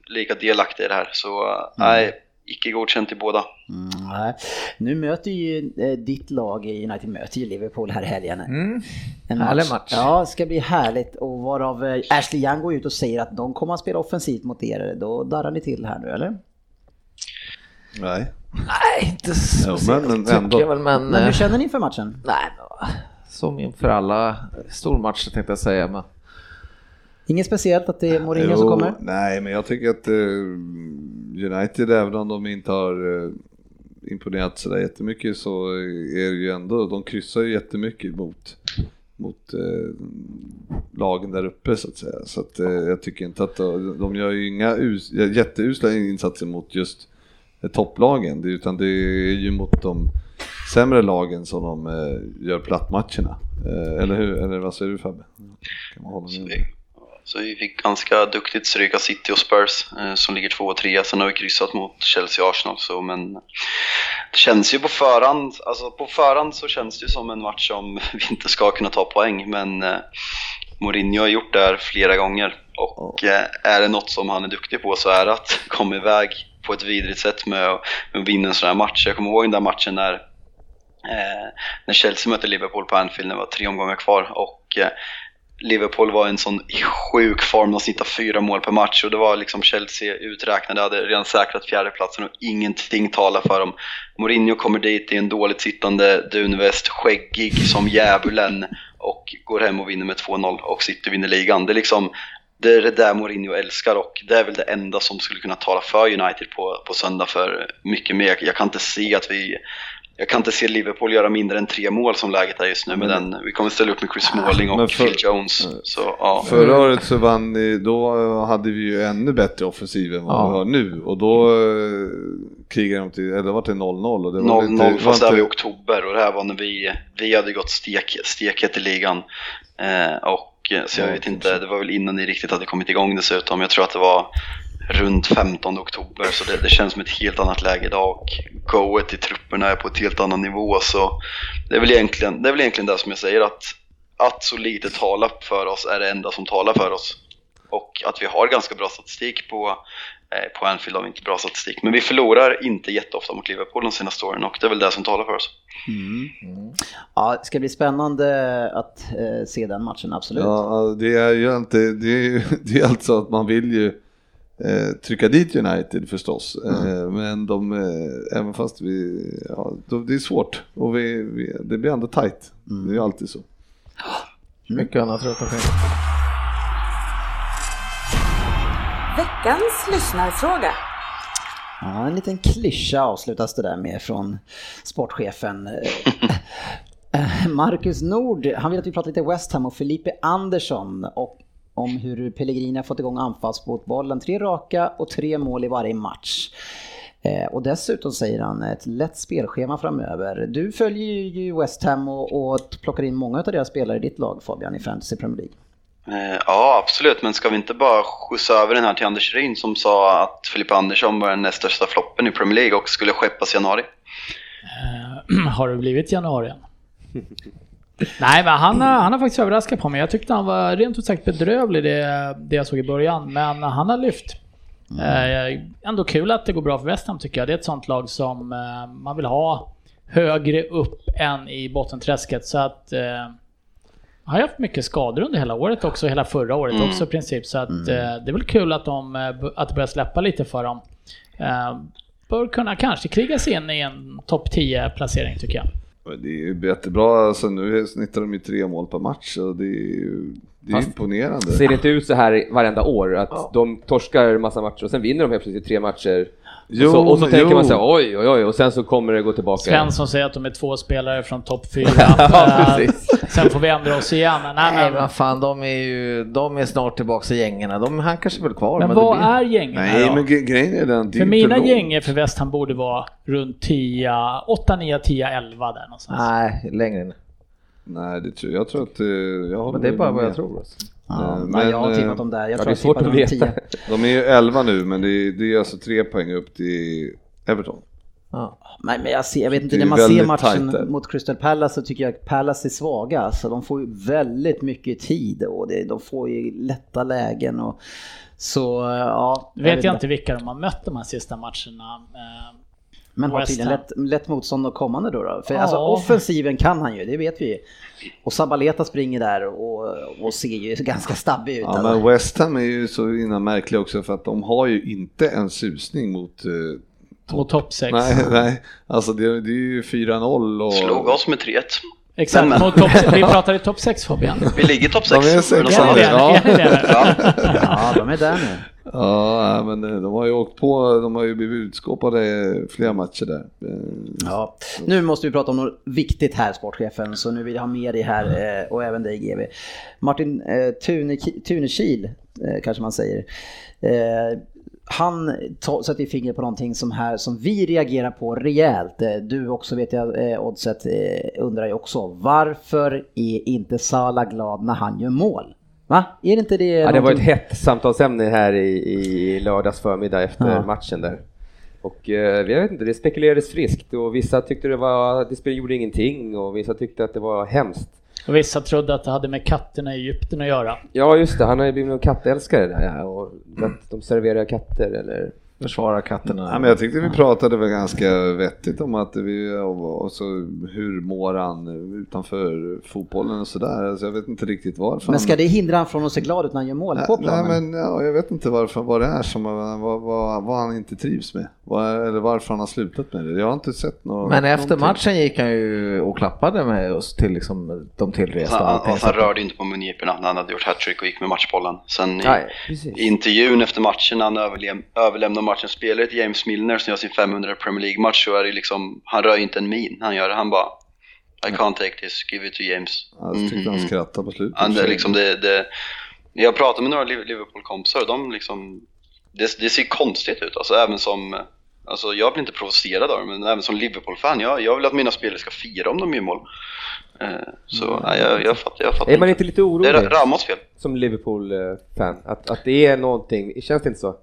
lika delaktiga i det här. Så eh, nej, icke godkänt till båda. Mm. Nu möter ju eh, ditt lag i United möter ju Liverpool här i helgen. Mm. En Härlig match. Ja, det ska bli härligt. Och varav eh, Ashley Young går ut och säger att de kommer att spela offensivt mot er. Då darrar ni till här nu, eller? Nej. Nej, inte speciellt men tycker jag väl, men... Men hur eh, känner ni inför matchen? Nej, som inför alla stormatcher tänkte jag säga. Men Inget speciellt att det är Mourinho som Jo, kommer? Nej, men jag tycker att eh, United, även om de inte har eh, imponerat sådär jättemycket så är det ju ändå, de kryssar ju jättemycket mot, mot eh, lagen där uppe så att säga. Så att eh, jag tycker inte att de, de gör ju inga us, jätteusla insatser mot just topplagen, utan det är ju mot de sämre lagen som de eh, gör plattmatcherna. Eh, eller hur? Eller vad säger du Fabbe? Så vi, fick ganska duktigt stryk av City och Spurs eh, som ligger två och tre. Sen har vi kryssat mot Chelsea och Arsenal. Så, men det känns ju på förhand, alltså på förhand så känns det ju som en match som [laughs] vi inte ska kunna ta poäng. Men eh, Mourinho har gjort det här flera gånger. Och eh, är det något som han är duktig på så är det att [laughs] komma iväg på ett vidrigt sätt med, att- med att vinna en sån här match. Jag kommer ihåg den där matchen när eh, när Chelsea mötte Liverpool på Anfield när det var tre omgångar kvar och eh, Liverpool var i en sån sjuk form, de snittade fyra mål per match och det var liksom Chelsea uträknade, hade redan säkrat fjärdeplatsen och ingenting talar för dem. Mourinho kommer dit i en dåligt sittande dunväst, skäggig som djävulen och går hem och vinner med 2-0 och City vinner ligan. Det är liksom det är det där Mourinho älskar och det är väl det enda som skulle kunna tala för United på, på söndag för mycket mer. Jag kan inte se att vi jag kan inte se Liverpool göra mindre än tre mål som läget är just nu med den. Vi kommer ställa upp med Chris Smalling och för- Phil Jones. Så ja. Förra året så vann ni, då hade vi ju ännu bättre offensiv än vad Ja. vi har nu och då eh, krigade de till, eller var det 0-0 och det var 0-0 inte- fast det var i oktober och det här var när vi, vi hade gått stek, steket i ligan. Eh, och, eh, så jag Ja, vet inte, det var väl innan ni riktigt hade kommit igång dessutom. Jag tror att det var runt 15 oktober så det, det känns som ett helt annat läge idag och goet i trupperna är på ett helt annan nivå så det är väl egentligen det, är väl egentligen det som jag säger att, att så lite talar för oss är det enda som talar för oss. Och att vi har ganska bra statistik på, på Anfield har vi inte bra statistik. Men vi förlorar inte jätteofta mot Liverpool de senaste åren och det är väl det som talar för oss. Ja, det ska bli spännande att eh, se den matchen, absolut. Ja, det är ju inte, det är, [laughs] det är alltså att man vill ju eh, trycka dit United förstås. Eh, men de, eh, även fast vi, ja, det är svårt och vi, vi, det blir ändå tight. Det är ju alltid så. mycket annat runt omkring. Veckans lyssnarfråga. Ja, en liten klyscha avslutas det där med från sportchefen. [laughs] Marcus Nord, han vill att vi pratar lite West Ham och Felipe Andersson och om hur Pellegrini har fått igång anfallsfotbollen. Tre raka och tre mål i varje match. Eh, och dessutom säger han ett lätt spelschema framöver. Du följer ju West Ham och, och plockar in många av deras spelare i ditt lag Fabian i Fantasy Premier League. Eh, Ja, absolut. Men ska vi inte bara skjutsa över den här till Anders Ryn som sa att Filippa Andersson var den näst största floppen i Premier League och skulle skeppas i januari? Eh, [clears throat] har det blivit januari än? [laughs] Nej, men han, har- han har faktiskt överraskat på mig. Jag tyckte han var rent ut sagt bedrövlig det, det jag såg i början, men han har lyft. Eh, ändå kul att det går bra för West Ham tycker jag. Det är ett sånt lag som eh, man vill ha högre upp än i bottenträsket. Så att... Har haft mycket skador under hela året också, hela förra året Mm. också i princip. Så att eh, det är väl kul att, de, eh, att det börjar släppa lite för dem. Eh, bör kunna kanske kriga sig in i en topp 10 placering tycker jag. Det är ju jättebra, alltså nu snittar de ju tre mål per match och det är ju det är Fast- imponerande. Ser det inte ut så här varenda år? Att de torskar massa matcher och sen vinner de helt plötsligt tre matcher. Jo, och så, och så men- tänker jo. man så här, oj, oj, oj, och sen så kommer det gå tillbaka. Svensson säger att de är två spelare från topp 4. [laughs] Ja, precis. sen får vi ändra oss igen. Nej, Nej men, men fan, de är ju de är snart tillbaka i gängerna. De hankar sig väl kvar. men det vad blir- är gängen Nej då? men gre- grejen är den, är För mina långt. gänger för West Ham borde vara runt 10, 8, 9, 10, 11 där någonstans. Nej, längre än. Nej det tror jag, jag tror att eh, jag Men det är bara vad jag med. tror. Alltså. Ja, Eh, men jag har men, tippat eh, dem där. Jag ja, tror det är jag svårt att veta. 10. De är ju 11 nu men det är, det är alltså tre poäng upp till Everton. Ja. Nej, men jag, ser, jag vet inte, när man ser matchen tajt mot Crystal Palace så tycker jag att Palace är svaga. Så de får ju väldigt mycket tid och det, de får ju lätta lägen. Och, så ja. Nu vet jag inte vilka de har mött de här sista matcherna. Men har tydligen lätt, lätt motstånd och kommande då. då. För Ja. alltså, offensiven kan han ju, det vet vi ju. Och Sabaleta springer där och, och ser ju ganska stabbig ut. Ja alltså. men West Ham är ju så innan märkliga också för att de har ju inte en susning mot eh, mot topp 6. Nej, [laughs] nej, alltså det, det är ju 4-0 och... Slog oss med 3-1. Exakt, Men- mot topp, vi [laughs] pratar i topp 6 Fabian. Vi ligger topp De 6. är sex. Är det? Ja. Är ni det? Ja. Ja, de är där nu. Ja, men eh, de har ju åkt på, de har ju blivit utskåpade flera matcher där. Eh, Ja. Nu måste vi prata om något viktigt här, sportchefen, så nu vill jag ha med dig här eh, och även dig GV. Martin eh, kanske man säger. Han sätter fingret på någonting som, här, som vi reagerar på rejält. Du också vet jag, Oddset, undrar ju också. Varför är inte Salah glad när han gör mål? Va? Är det inte det? Ja, det var ett hett samtalsämne här i, i lördags förmiddag efter Ja. matchen där. Och eh, jag vet inte, det spekulerades friskt och vissa tyckte det var, det gjorde ingenting och vissa tyckte att det var hemskt. Och vissa trodde att det hade med katterna i Egypten att göra. Ja just det, han har ju blivit någon kattälskare där ja, och att [clears throat] de serverar katter eller... Försvara katterna. Ja, men jag tyckte vi pratade väl ganska vettigt om att vi, och, så, hur mår han utanför fotbollen och sådär. Alltså, jag vet inte riktigt varför. Men ska det hindra han från att se glad ut när han gör mål på planen? nej, men ja, jag vet inte varför, vad det är som, vad, vad, vad han inte trivs med. Vad, eller varför han har slutat med det. Jag har inte sett något. Men efter någonting. matchen gick han ju och klappade med oss till liksom de tillresta. Han, han, han rörde inte på mungiporna när han hade gjort hattrick och gick med matchbollen. Sen i, Nej, precis. intervjun efter matchen när han överlem, överlämnar matchen spelare till James Milner som gör sin 500 Premier League-match så är det liksom, han rör inte en min. Han gör det, han bara I can't take this, give it to James. Jag tyckte han Mhm. skrattade på slutet. Ja, det, liksom det, det, jag pratade med några Liv- Liverpool-kompisar och de liksom, det, det ser konstigt ut. Alltså, även som, alltså, jag blir inte provocerad av det, men även som Liverpool-fan, jag, jag vill att mina spelare ska fira om de gör mål. Eh, så nej, jag, jag fattar, jag fattar Är man inte lite Det orolig är Ramos fel. som Liverpool-fan? Att, att det är någonting, känns det inte så?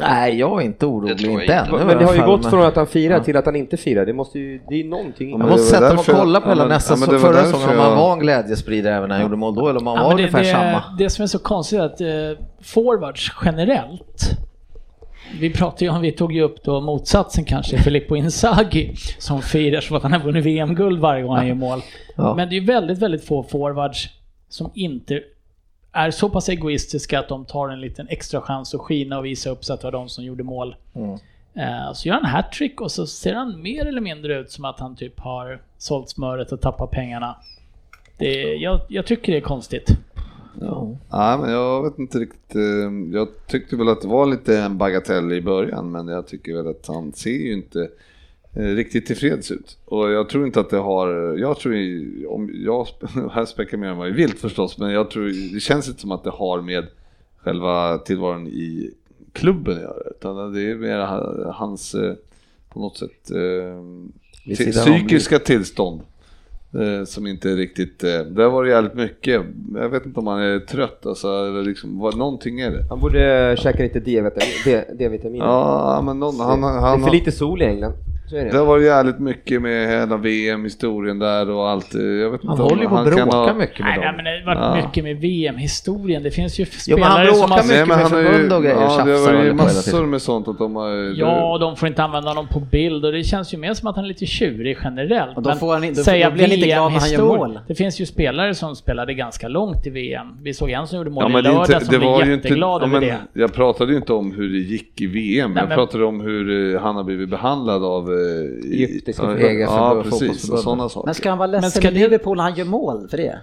Nej, jag är inte orolig, inte inte. än. Men det har ju gått från att han firar Ja. till att han inte firar, det måste ju, det är någonting. Ja, Jag måste sätta mig och kolla på hela nästa ja, men så det var förra säsongen om han var en glädjespridare även när han gjorde mål då eller om han Ja, var det, ungefär det, samma. det som är så konstigt är att eh, forwards generellt vi pratade ju om, vi tog ju upp då motsatsen kanske, Filippo Inzaghi som firar som att han har vunnit VM-guld varje gång han gör mål. Ja. Men det är ju väldigt, väldigt få forwards som inte är så pass egoistiska att de tar en liten extra chans att skina och visa upp så att det var de som gjorde mål. Mm. Eh, Så gör han hattrick och så ser han mer eller mindre ut som att han typ har sålt smöret och tappat pengarna. Det, jag, jag tycker det är konstigt. Ja. Ja, men jag vet inte riktigt. eh, Jag tyckte väl att det var lite en bagatell i början, men jag tycker väl att han ser ju inte riktigt tillfreds ut. Och jag tror inte att det har, jag tror, om jag, [laughs] här spekulerar man ju vilt förstås, men jag tror, det känns inte som att det har med själva tillvaron i klubben att göra, utan det är mer ha- hans, eh, på något sätt, eh, till- psykiska tillstånd. Eh, som inte riktigt, eh, det var jävligt mycket. Jag vet inte om han är trött alltså, eller liksom, vad, någonting är det. Han borde käka lite D-vitamin. D-vitamin. Ja, men någon, han, han, det är för lite sol i England. Det. Det har varit jävligt mycket med hela VM-historien där och allt. Jag vet inte Han håller ju på att bråka ha- mycket med Nej, nej, dem. men det har varit Ja. mycket med VM-historien. Det finns ju Jo, spelare som bråkar har... mycket Nej, men med ju, förbund och grejer, ja, det har och varit massor med sånt att de har... Ja, de får inte använda honom på bild och det känns ju mer som att han är lite tjurig generellt. Och då får han inte- då- säga då blir han inte glad när han gör mål. Det finns ju spelare som spelade ganska långt i VM. Vi såg en som gjorde mål Ja, i men det, är lördag inte, som blev inte, jätteglad ja, över men det. Jag pratade ju inte om hur det gick i VM, Nej, jag pratade om hur eh, han har blivit behandlad av... eh, i- Egyptiska ja, Ja, precis, sådana saker. Men ska han vara ledsen ska i det- Liverpool när han gör mål för det?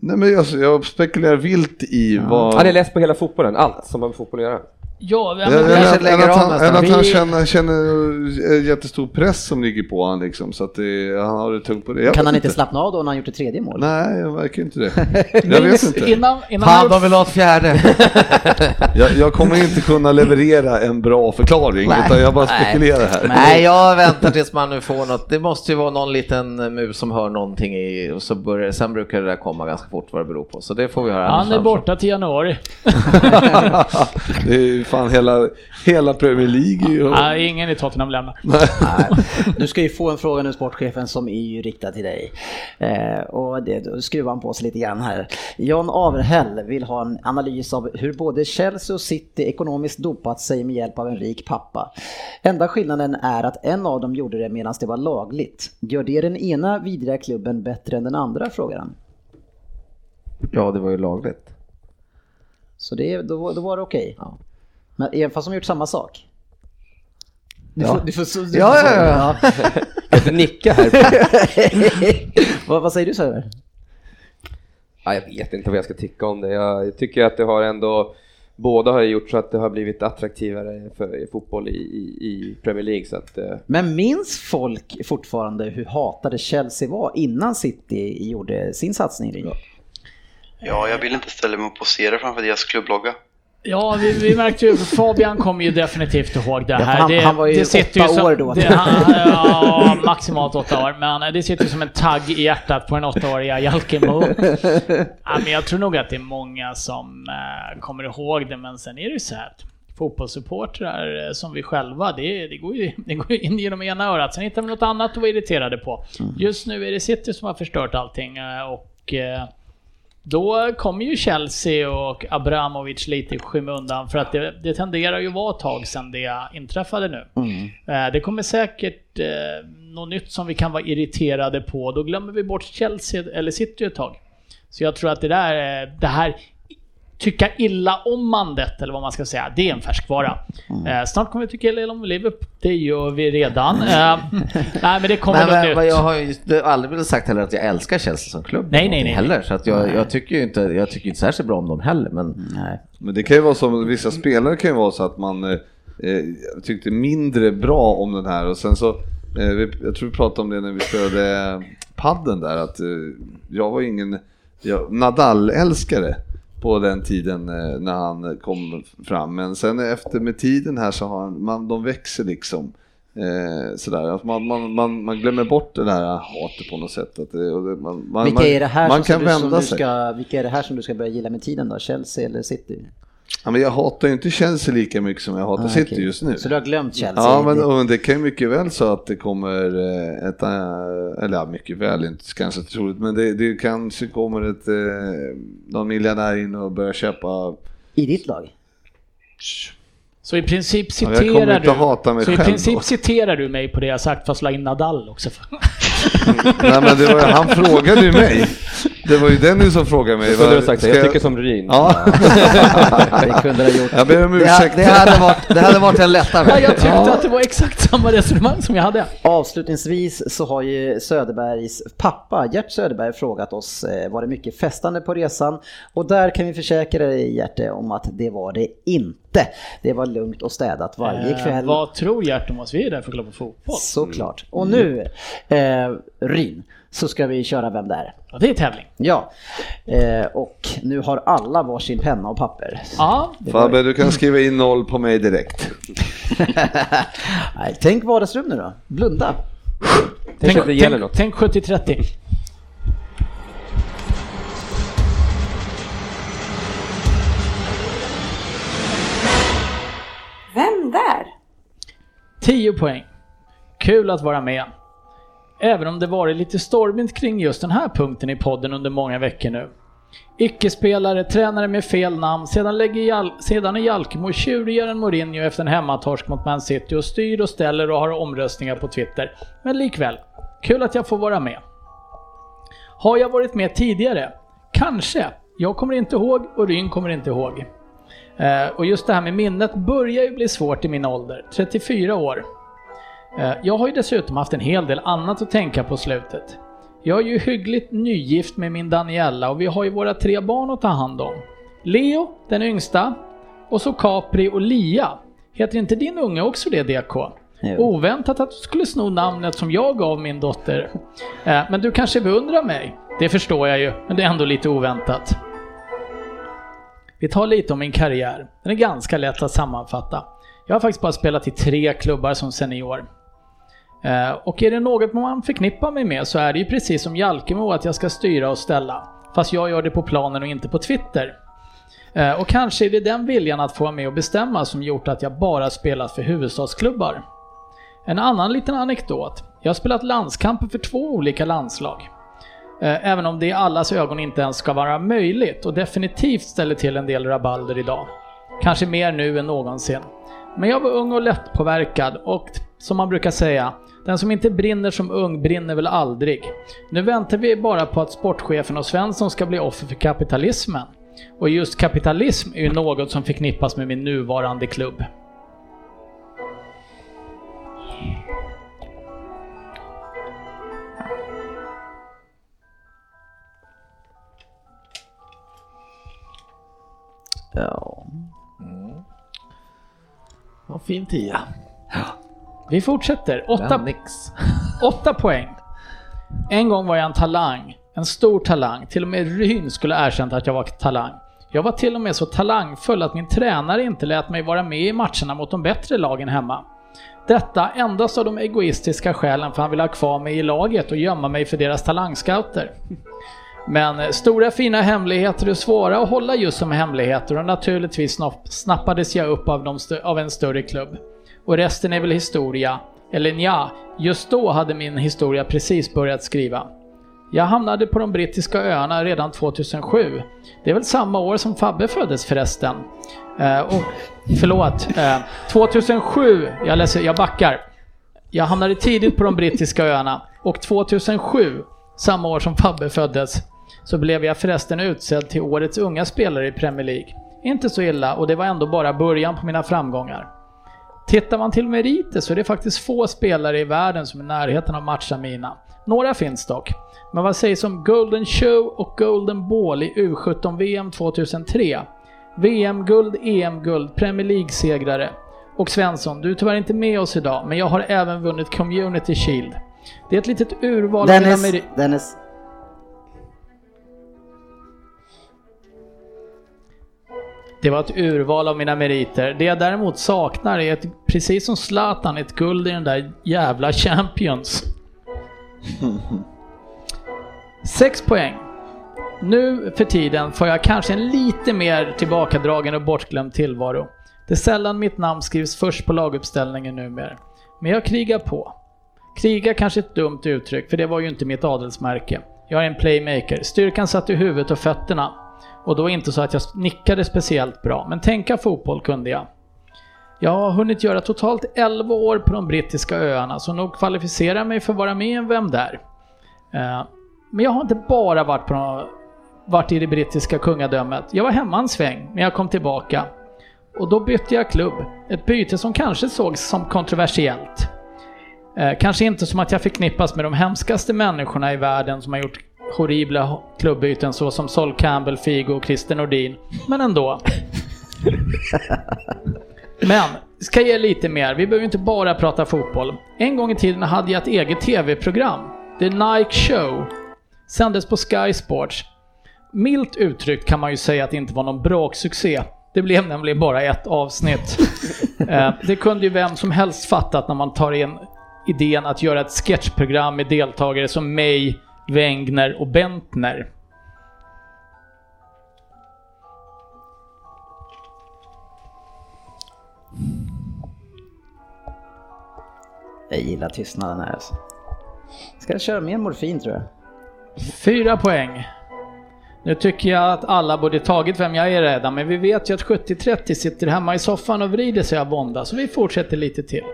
Nej, men jag, jag spekulerar vilt i vad... Han är less på hela fotbollen, allt som har med fotboll att göra. Ja, men, kanske eller, lägger eller att av han, eller att han känner, känner jättestor press som ligger på honom liksom, så att det, han har det tungt på det. Jag Kan han inte slappna av då när han gjort ett tredje mål? Nej, jag verkar inte det. [laughs] Jag vet inte. Innan, innan Han han har väl ha ett fjärde. [laughs] Jag, jag kommer inte kunna leverera en bra förklaring, Nej. utan jag bara spekulerar här. Nej, jag väntar tills man nu får något. Det måste ju vara någon liten mus som hör någonting i och så börjar, sen brukar det där komma ganska fort vad det beror på. Så det får vi höra. han är borta till januari. [laughs] fan hela, hela Premier League. är ju- Nej, ingen i Tottenham lämnar. Du ska ju få en fråga nu sportchefen som är ju riktad till dig. Eh, och det, då skruvar han på sig lite grann här. John Averhäll vill ha en analys av hur både Chelsea och City ekonomiskt dopat sig med hjälp av en rik pappa. Enda skillnaden är att en av dem gjorde det medan det var lagligt. Gör det den ena vidriga klubben bättre än den andra, frågar han. Ja, det var ju lagligt. Så det, då, då var det okej. Ja. Men även fast de gjort samma sak? Du Ja. får, du får, du Ja, får- ja, ja. Jag [laughs] kan inte nicka här. [laughs] vad, vad säger du Söder? Ja, jag vet inte vad jag ska tycka om det. Jag tycker att det har ändå, båda har gjort så att det har blivit attraktivare för fotboll i, i, i Premier League. Så att, eh, Men minns folk fortfarande hur hatade Chelsea var innan City gjorde sin satsning? Ja, jag vill inte ställa mig och posera framför deras klubblogga. Ja, vi, vi märkte ju, Fabian kommer ju definitivt ihåg det Ja, här. han- det, han var ju sitter åtta som, år då. Det, han, ja, maximalt åtta år. Men det sitter ju som en tagg i hjärtat på den åttaåriga Jalkemo. [laughs] Ja, men jag tror nog att det är många som eh, kommer ihåg det, men sen är det ju så här fotbollssupportrar eh, som vi själva, det, det, går ju, det går ju in genom ena örat. Sen hittar vi något annat att vara irriterade på. Just nu är det City som har förstört allting eh, och eh, då kommer ju Chelsea och Abramovic lite i skymundan för att det, det tenderar ju vara ett tag sedan det inträffade nu. Eh, Det kommer säkert eh, något nytt som vi kan vara irriterade på. Då glömmer vi bort Chelsea eller City ett tag. Så jag tror att det där, eh, det här tycka illa omandet, eller vad man ska säga, det är en färskvara. Eh, snart kommer vi tycka illa om Liverpool. Det gör vi redan. Eh, [laughs] nej, men det kommer Men, något men, nytt. jag har ju aldrig velat sagt heller att jag älskar Chelsea som klubb. Nej, nej, nej. Heller, så att jag, jag tycker ju inte, jag tycker inte särskilt bra om dem heller. Men Nej. Men det kan ju vara så, vissa spelare kan ju vara så att man eh, eh, tyckte mindre bra om den här och sen så, eh, vi, jag tror vi pratade om det när vi spelade padden där, att eh, jag var ingen jag, Nadal-älskare på den tiden eh, när han kom fram, men sen efter med tiden här så har man, de växer liksom. Eh, sådär, att man, man, man, man glömmer bort det där hatet på något sätt. Att det, och det, man, man, Vilka är det här man som, kan du, som du ska, vilka är det här som du ska börja gilla med tiden då? Chelsea eller City? Ja, men jag hatar ju inte Chelsea lika mycket som jag hatar Ah, City okej. just nu. Så du har glömt Chelsea? Ja, men Det- och det kan ju mycket väl så att det kommer eh, ett, eh, eller ja, mycket väl, inte kanske troligt, men det, det kanske kommer ett, eh, någon miljardär in och börjar köpa I ditt lag? Så i princip Ja, citerar inte du... så i princip då. citerar du mig på det jag sagt fast la in Nadal också. [laughs] Nej men det var, han frågade ju mig. Det var ju Dennis som frågade mig. Jag skulle ha Vad- sagt ska det, jag tycker som Ryn. Ja. [laughs] Det kunde du ha gjort. Jag ber om det, ursäkt. det, hade varit, det hade varit en lättare Ja, jag tyckte att det var exakt samma resonemang som jag hade. Avslutningsvis så har ju Söderbergs pappa Gert Söderberg frågat oss, eh, var det mycket festande på resan? Och där kan vi försäkra dig Gert om att det var det inte. Det var lugnt och städat varje Eh, kväll. vad tror Gert om oss? Vi är där för att kolla på fotboll. Såklart. Och nu, eh, Ryn, så ska vi köra Vem där? Ja, det är tävling. Ja, eh, och nu har alla varsin penna och papper. Ja, Fabbe, du kan skriva in noll på mig direkt. [laughs] Nej, tänk vardagsrum nu då, blunda. tänk, att det gäller tänk, något. tänk 70-30. Vem där? 10 poäng. Kul att vara med. Även om det varit lite stormigt kring just den här punkten i podden under många veckor nu. Icke-spelare, tränare med fel namn, sedan, lägger Jal sedan är Jalkemo tjurigare än Mourinho efter en hemmatorsk mot Man City och styr och ställer och har omröstningar på Twitter. Men likväl, kul att jag får vara med. Har jag varit med tidigare? Kanske. Jag kommer inte ihåg och Ryn kommer inte ihåg. Eh, och just det här med minnet börjar ju bli svårt i min ålder, 34 år. Eh, jag har ju dessutom haft en hel del annat att tänka på slutet. Jag är ju hyggligt nygift med min Daniella och vi har ju våra tre barn att ta hand om. Leo, den yngsta, och så Capri och Lia. Heter inte din unge också det DK? Jo. Oväntat att du skulle sno namnet som jag gav min dotter. Eh, Men du kanske beundrar mig? Det förstår jag ju, men det är ändå lite oväntat. Vi tar lite om min karriär. Den är ganska lätt att sammanfatta. Jag har faktiskt bara spelat i tre klubbar som senior. Eh, och är det något man förknippar mig med så är det ju precis som Jalkemo att jag ska styra och ställa. Fast jag gör det på planen och inte på Twitter. Eh, och kanske är det den viljan att få vara med och bestämma som gjort att jag bara spelat för huvudstadsklubbar. En annan liten anekdot. Jag har spelat landskamper för två olika landslag. Eh, även om det i allas ögon inte ens ska vara möjligt och definitivt ställer till en del rabalder idag. Kanske mer nu än någonsin. Men jag var ung och lättpåverkad och som man brukar säga, den som inte brinner som ung brinner väl aldrig. Nu väntar vi bara på att sportchefen och Svensson ska bli offer för kapitalismen. Och just kapitalism är ju något som förknippas med min nuvarande klubb. Ja. Vad fin tia. Vi fortsätter. Åtta, [laughs] åtta poäng. En gång var jag en talang. En stor talang. Till och med Ryn skulle erkänt att jag var talang. Jag var till och med så talangfull att min tränare inte lät mig vara med i matcherna mot de bättre lagen hemma. Detta endast av de egoistiska skälen för han ville ha kvar mig i laget och gömma mig för deras talangscouter. Men eh, stora fina hemligheter är svåra att hålla just som hemligheter och naturligtvis snappades jag upp av, de av en större klubb. Och resten är väl historia. Eller ja, just då hade min historia precis börjat skriva. Jag hamnade på de brittiska öarna redan 2007. Det är väl samma år som Fabbe föddes förresten. Eh, och, förlåt, eh, 2007, jag, läser, jag backar. Jag hamnade tidigt på de brittiska öarna och 2007, samma år som Fabbe föddes, så blev jag förresten utsedd till årets unga spelare i Premier League. Inte så illa och det var ändå bara början på mina framgångar. Tittar man till meriter så är det faktiskt få spelare i världen som är i närheten av matcha mina. Några finns dock. Men vad sägs om Golden Show och Golden Ball i U17-VM 2003? VM-guld, EM-guld, Premier League-segrare. Och Svensson, du är tyvärr inte med oss idag, men jag har även vunnit Community Shield. Det är ett litet urval av mina Dennis, meriter. Dennis. Det var ett urval av mina meriter. Det jag däremot saknar är ett, precis som Zlatan, ett guld i den där jävla Champions. [laughs] Sex poäng. Nu för tiden får jag kanske en lite mer tillbakadragen och bortglömd tillvaro. Det är sällan mitt namn skrivs först på laguppställningen numera. Men jag krigar på. Kriga kanske ett dumt uttryck, för det var ju inte mitt adelsmärke. Jag är en playmaker. Styrkan satt i huvudet och fötterna. Och då inte så att jag nickade speciellt bra, men tänka fotboll kunde jag. Jag har hunnit göra totalt 11 år på de brittiska öarna, så nog kvalificerar jag mig för att vara med i en Vem Där? Eh, men jag har inte bara varit, på någon, varit i det brittiska kungadömet. Jag var hemma en sväng, men jag kom tillbaka. Och då bytte jag klubb. Ett byte som kanske sågs som kontroversiellt. Eh, kanske inte som att jag förknippas med de hemskaste människorna i världen som har gjort horribla klubbyten så som Sol Campbell, Figo och Christer Nordin. Men ändå. Men, ska ge lite mer. Vi behöver inte bara prata fotboll. En gång i tiden hade jag ett eget TV-program. The Nike Show. Sändes på Sky Sports. Milt uttryckt kan man ju säga att det inte var någon braksuccé. Det blev nämligen bara ett avsnitt. [laughs] Eh, det kunde ju vem som helst fattat när man tar in idén att göra ett sketchprogram med deltagare som mig, Wengner och Bentner. Jag gillar tystnaden här alltså. Ska jag köra mer morfin tror jag? Fyra poäng. Nu tycker jag att alla borde tagit vem jag är redan, men vi vet ju att 70-30 sitter hemma i soffan och vrider sig av vånda, så vi fortsätter lite till.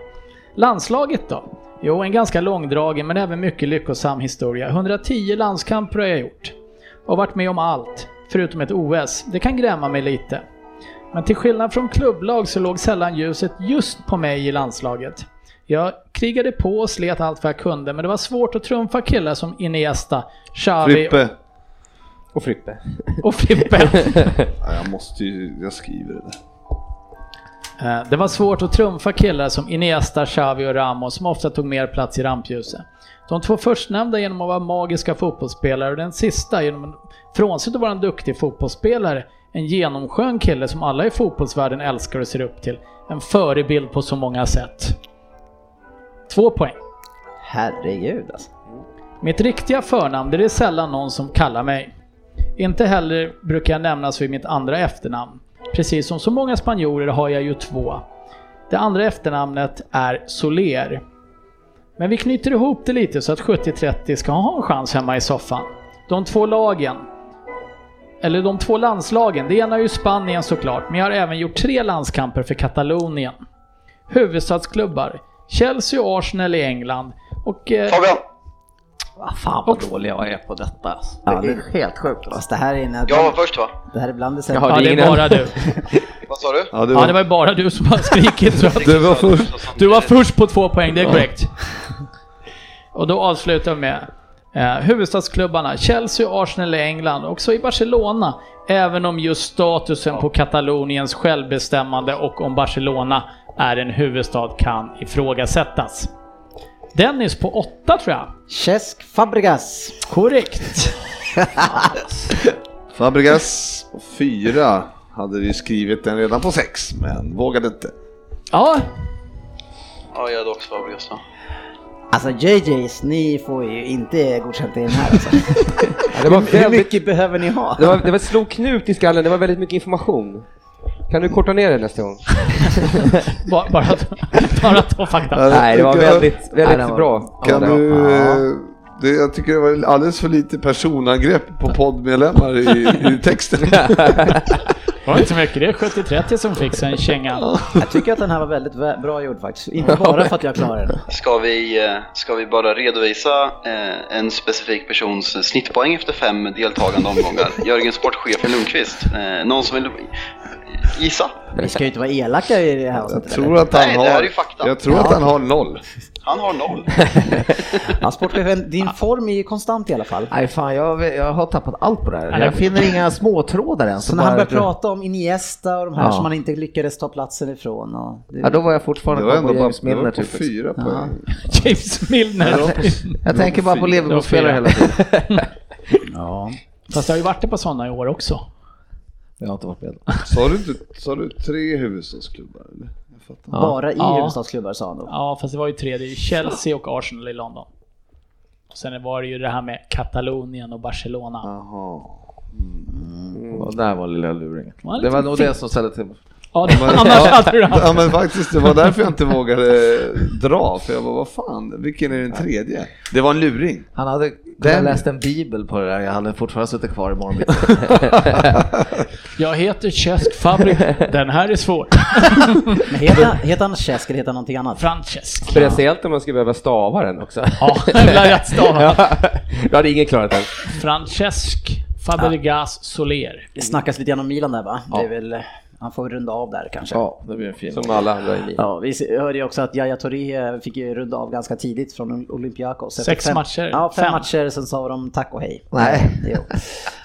Landslaget då? Jo, en ganska långdragen men även mycket lyckosam historia. 110 landskamper har jag gjort. Och varit med om allt, förutom ett OS. Det kan gräma mig lite. Men till skillnad från klubblag så låg sällan ljuset just på mig i landslaget. Jag krigade på och slet allt vad jag kunde, men det var svårt att trumfa killar som Iniesta, Xavi Frippe. Och Frippe. och Frippe. [laughs] Ja, jag måste ju, jag skriver det där. Eh, Det var svårt att trumfa killar som Iniesta, Xavi och Ramos som ofta tog mer plats i rampljuset. De två förstnämnda genom att vara magiska fotbollsspelare och den sista genom en, frånsett att vara en duktig fotbollsspelare, en genomskön kille som alla i fotbollsvärlden älskar och ser upp till. En förebild på så många sätt. Två poäng. Herregud alltså. Mitt riktiga förnamn det är sällan någon som kallar mig. Inte heller brukar jag nämnas vid mitt andra efternamn. Precis som så många spanjorer har jag ju två. Det andra efternamnet är Soler. Men vi knyter ihop det lite så att 70-30 ska ha en chans hemma i soffan. De två lagen, eller de två landslagen, det ena är ju Spanien såklart, men jag har även gjort tre landskamper för Katalonien. Huvudstadsklubbar, Chelsea och Arsenal i England och... Eh, Fabian! Vad fan vad dålig jag är på detta. alltså. Ja, Det är helt sjukt. alltså. Fast det här är en... Jag var först va? Det här är bland det sämsta. ja, det är ingen- bara du. [laughs] Vad sa du? Ja, det Ja, var, det var ju bara du som har skrikit. Så att det var först. du var först på två poäng, det är korrekt. Och då avslutar vi med eh, huvudstadsklubbarna Chelsea och Arsenal i England, också i Barcelona. Även om just statusen på Kataloniens självbestämmande och om Barcelona är en huvudstad kan ifrågasättas. Dennis på åtta tror jag. Cesc Fabregas. Korrekt. Fabregas på fyra hade vi skrivit den redan på sex, men vågade inte. Ja, Ja, jag hade också Fabregas då. Alltså JJs, ni får ju inte godkänt i den här alltså. Ja, det, var Hur väldigt, mycket behöver ni ha? det, var, det var slog knut i skallen, det var väldigt mycket information. Kan du korta ner det nästa gång? [laughs] bara, bara, bara ta fakta. Nej, det var väldigt, väldigt det var- bra. Kan du... Det, jag tycker det var alldeles för lite personangrepp på poddmedlemmar i, i texten. [laughs] Det var inte så mycket, det är 70-30 som fick sig en känga. Jag tycker att den här var väldigt vä- bra gjord faktiskt. Inte bara för att jag klarar den. Ska vi, eh, ska vi bara redovisa eh, en specifik persons snittpoäng efter fem deltagande omgångar? Jörgen Sportchefen Lundqvist. Eh, Någon som vill gissa? Vi ska ju inte vara elaka i det här Jag avsnittet. tror eller? att han Nej, har... är ju fakta. Jag tror att han har noll. Han har noll. [laughs] Ja, sportchefen, din form är ju konstant i alla fall. Nej fan, jag, jag har tappat allt på det här. Jag det- finner inga småtrådar ens. Så när han Bara- börjar prata om Iniesta och de här Ja. som han inte lyckades ta platsen ifrån. Och det... Ja, då var jag fortfarande var på James det var Milner på typ. fyra poäng. [laughs] James Milner. Jag tänker bara på. Liverpool-spelare hela tiden. [laughs] Ja. Fast det har ju varit på sådana i år också. Jag har inte varit med. [laughs] Sa du, inte, sa du tre huvudstadsklubbar? Eller? Bara i Ja. huvudstadsklubbar sa han då. Ja, fast det var ju tre. Det är ju Chelsea och Arsenal i London. Och sen var det ju det här med Katalonien och Barcelona. Jaha. Och där var lilla luringen. Det var nog det som ställde till Ja, det, annars hade du haft... Ja men faktiskt, det var därför jag inte vågade dra. För jag bara, vad fan, vilken är den tredje? Det var en luring. Han hade Den- läst en bibel på det där, jag hade fortfarande suttit kvar i morgon. [laughs] Jag heter Cesc Fabrik. Den här är svår. [laughs] Men heter, han- heter han Cesc eller heter han någonting annat? Francesc. Speciellt om man ska behöva stava den också. Ja, rätt stav. Ja, Då hade ingen klarat den. Francesc Fabregas Soler. Det snackas lite grann om Milan där va? Det är Ja. väl, han får runda av där kanske. ja, det blir en fin. Som alla andra i livet. Ja, vi hörde ju också att Yahya Touré fick ju runda av ganska tidigt från Olympiakos. Sex fem, matcher? Ja, fem, Fem. matcher, sen sa de tack och hej. Nej. [laughs] Jo.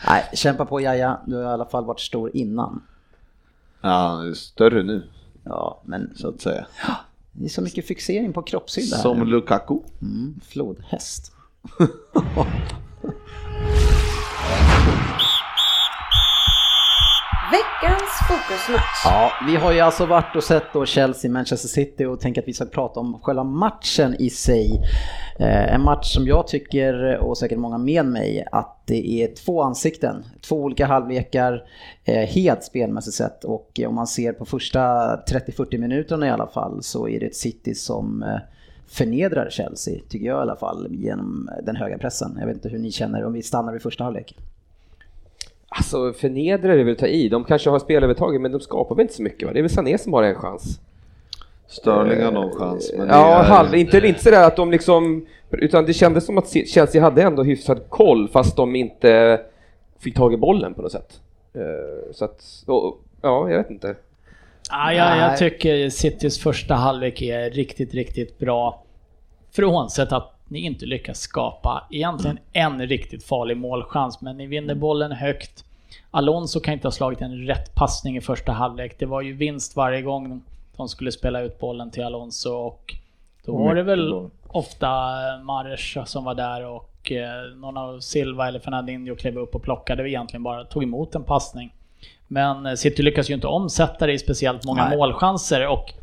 Nej, kämpa på Yahya, du har i alla fall varit stor innan. Ja, det är större nu, Ja, men så att säga. det är så mycket fixering på kroppshydda här. Som Lukaku. Mm, flodhäst. [laughs] Veckans fokusmatch. Ja, vi har ju alltså varit och sett då Chelsea, Manchester City och tänker att vi ska prata om själva matchen i sig. Eh, en match som jag tycker, och säkert många med mig, att det är två ansikten. Två olika halvlekar, eh, helt spelmässigt sett. Och eh, om man ser på första 30-40 minuterna i alla fall så är det ett City som eh, förnedrar Chelsea, tycker jag i alla fall, genom den höga pressen. Jag vet inte hur ni känner om vi stannar vid första halvlek. Alltså förnedrar är väl ta i. De kanske har spelövertaget men de skapar väl inte så mycket va? Det är väl Sané som har en chans. Sterling har någon chans. Men Ja, är- halv, inte, inte sådär att de liksom, utan det kändes som att Chelsea hade ändå hyfsad koll fast de inte fick tag i bollen på något sätt. Eh, Så att, och, ja, jag vet inte. Ja, jag, tycker Citys första halvlek är riktigt, riktigt bra. Frånsett att ni inte lyckas skapa egentligen en riktigt farlig målchans, men ni vinner bollen högt. Alonso kan inte ha slagit en rätt passning i första halvlek. Det var ju vinst varje gång de skulle spela ut bollen till Alonso och då var det väl ofta Mares som var där och eh, någon av Silva eller Fernandinho klev upp och plockade egentligen bara, tog emot en passning. Men eh, City lyckas ju inte omsätta det i speciellt många Nej. målchanser och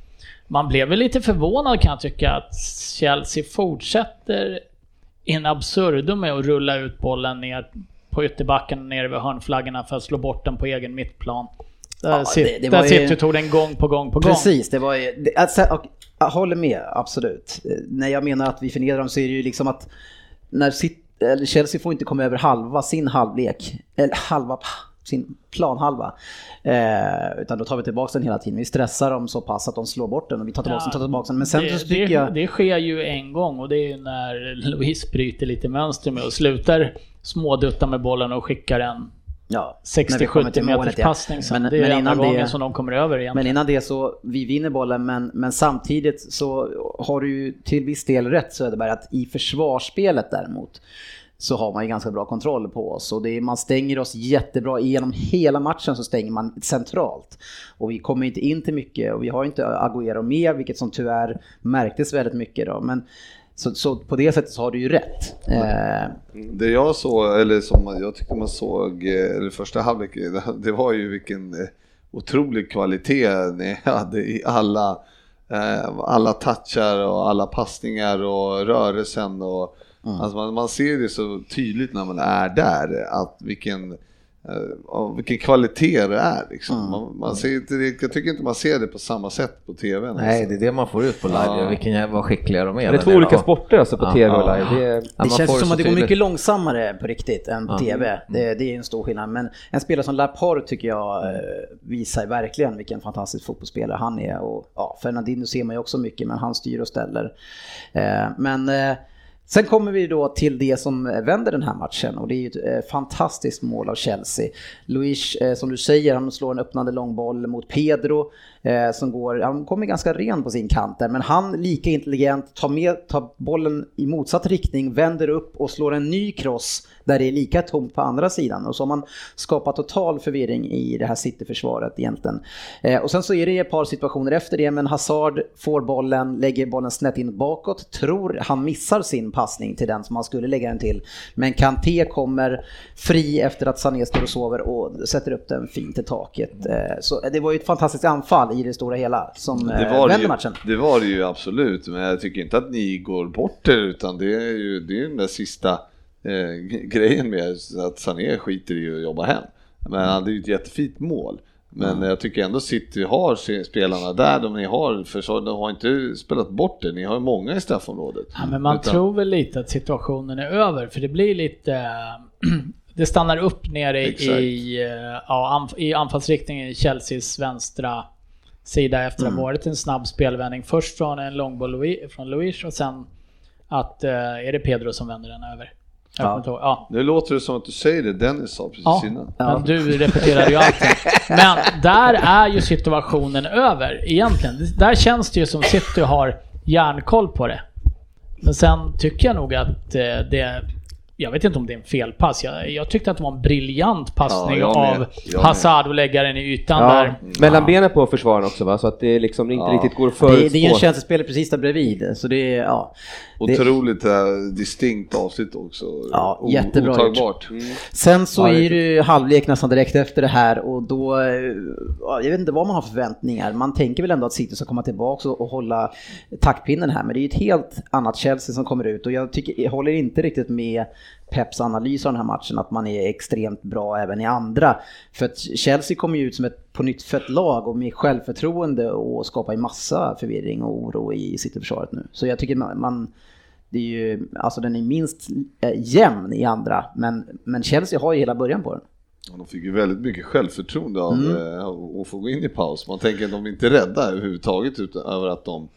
man blev väl lite förvånad kan jag tycka att Chelsea fortsätter in absurdum med att rulla ut bollen ner på ytterbacken och ner över hörnflaggorna för att slå bort den på egen mittplan. Där, Ja, City, det- det var där ju- City tog den gång på gång på gång. Precis, det var ju, det, alltså, och, jag håller med, absolut. När jag menar att vi förnedrar dem så är det ju liksom att när City, eller Chelsea får inte komma över halva sin halvlek, eller halva sin planhalva. Eh, utan då tar vi tillbaka den hela tiden. Vi stressar dem så pass att de slår bort den och vi tar tillbaka den, tar tillbaka den. Men sen det, så tycker det, jag... det sker ju en gång och det är ju när Louise bryter lite mönster med och slutar smådutta med bollen och skickar en Ja, när vi kommer 60-70 till meters ja. passning sen. Men- det är men enda innan gången det- som de kommer över egentligen. Men innan det så, vi vinner bollen men, men samtidigt så har du ju till viss del rätt Söderberg att i försvarsspelet däremot så har man ju ganska bra kontroll på oss och det är, man stänger oss jättebra. Genom hela matchen så stänger man centralt. Och vi kommer inte in till mycket och vi har inte Agüero med vilket som tyvärr märktes väldigt mycket då. Men så, så på det sättet så har du ju rätt. Eh, Det jag såg, eller som jag tyckte man såg, eh, eller första halvlek, [laughs] det, var ju vilken eh, otrolig kvalitet ni [laughs] hade i alla, alla touchar och alla passningar och rörelsen och alltså man, man ser det så tydligt när man är där att vilken ja, vilken kvalitet det är liksom. Man, man ser inte, det- jag tycker inte man ser det på samma sätt på TV. Nej, det är det man får ut på live, Ja. vilken jävla skickliga de är. Det är två olika sporter alltså på Ja, TV och live. Det är, Det känns som att det går mycket långsammare på riktigt än på Ja. TV. Det, det är en stor skillnad. Men en spelare som Laporte tycker jag eh, visar verkligen vilken fantastisk fotbollsspelare han är. Och, ja, Fernandinho ser man ju också mycket, men han styr och ställer. Eh, men sen kommer vi då till det som eh, vänder den här matchen och det är ju ett eh, fantastiskt mål av Chelsea. Luis, eh, som du säger, han slår en öppnande långboll mot Pedro eh, som går, han kommer ganska ren på sin kant där, men han lika intelligent tar, med, tar bollen i motsatt riktning, vänder upp och slår en ny cross där det är lika tomt på andra sidan. Och så har man skapat total förvirring i det här City-försvaret egentligen. Eh, och sen så är det ett par situationer efter det, men Hazard får bollen, lägger bollen snett in bakåt, tror han missar sin passning till den som han skulle lägga den till. Men Kanté kommer fri efter att Sané står och sover och sätter upp den fint i taket. Eh, så det var ju ett fantastiskt anfall i det stora hela som Det eh, var det, vände ju, matchen. det var det ju absolut, men jag tycker inte att ni går bort er utan det är ju det är den där sista eh, grejen med att Sané skiter i att jobba hem. Men det är ju ett jättefint mål. Men jag tycker ändå City har spelarna där, de ni har försvar, de har inte spelat bort det, ni har ju många i straffområdet. Ja, men man Utan- tror väl lite att situationen är över, för det blir lite... [clears throat] det stannar upp nere Exakt. i, eh, ja, anf- i anfallsriktningen i Chelseas vänstra sida efter att ha varit en snabb spelvändning. Först från en långboll Louis- från Luis och sen att, eh, är det Pedro som vänder den över? Ja. ja. Nu låter det som att du säger det Dennis sa precis Ja, innan. men du repeterar ju allting. [laughs] Men där är ju situationen över egentligen. Där känns det ju som City har järnkoll på det. Men sen tycker jag nog att eh, det... Jag vet inte om det är en felpass. Jag, jag tyckte att det var en briljant passning Ja, av Jag. Hazard och lägga den i ytan ja, där. mellan benen på försvararen också va? Så att det liksom inte Ja. riktigt går att Det, är- det är en. Chelsea-spelare precis där bredvid, så det är, ja. Det- Otroligt äh, distinkt avsnitt också. Ja, jättebra. Otagbart. Sen så Ja, det är det ju halvlek nästan direkt efter det här och då, eh, ja, jag vet inte vad man har för förväntningar. Man tänker väl ändå att City ska komma tillbaka och, och hålla taktpinnen här, men det är ju ett helt annat Chelsea som kommer ut och jag tycker, jag håller inte riktigt med Peps analys av den här matchen, att man är extremt bra även i andra. För att Chelsea kommer ju ut som ett på nytt fött lag och med självförtroende och skapar ju massa förvirring och oro i Cityförsvaret nu. Så jag tycker man, det är ju, alltså den är minst eh, jämn i andra, men, men Chelsea har ju hela början på den. Ja, de fick ju väldigt mycket självförtroende av Mm. eh, att få gå in i paus. Man tänker att de är inte rädda överhuvudtaget över att de,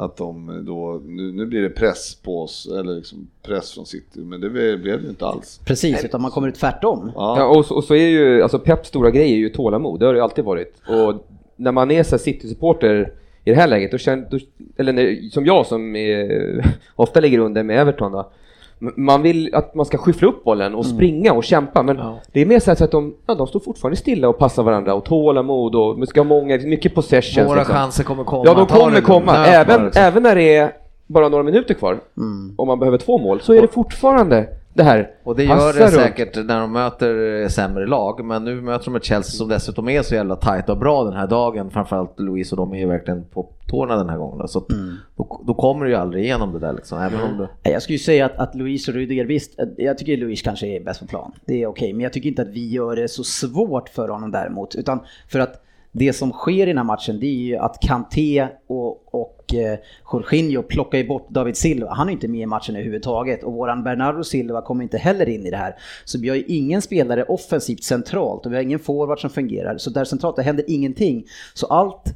att de då, nu, nu blir det press på oss, eller liksom press från City, men det blev det ju inte alls. Precis, utan man kommer ut tvärtom. Ja, Ja, och, så, och så är ju, alltså Peps stora grej är ju tålamod, det har det ju alltid varit. Och när man är City-supporter i det här läget, då känner, då, eller när, som jag som är, [laughs] ofta ligger under med Everton då, man vill att man ska skyffla upp bollen och springa och kämpa, men det är mer så att de, ja, de står fortfarande stilla och passar varandra och tålamod och ska ha många, mycket possessions. Våra liksom. chanser kommer komma. Ja, de kommer komma. Även, liksom. även när det är bara några minuter kvar, om man behöver två mål, så är det fortfarande det här. Och det gör det runt. säkert när de möter eh, sämre lag, men nu möter de ett Chelsea som dessutom är så jävla tajt och bra den här dagen. Framförallt Louise och de är ju verkligen på tårna den här gången. då. Så att då, då kommer du ju aldrig igenom det där liksom. Även om du... Jag skulle ju säga att, att Luis och Rudiger, visst, jag tycker Luis kanske är bäst på plan. Det är okej, men jag tycker inte att vi gör det så svårt för honom däremot. Utan för att det som sker i den här matchen, det är ju att Kanté och, och eh, Jorginho plockar ju bort David Silva. Han är inte med i matchen överhuvudtaget och våran Bernardo Silva kommer inte heller in i det här. Så vi har ju ingen spelare offensivt centralt och vi har ingen forward som fungerar. Så där centralt, det händer ingenting. Så allt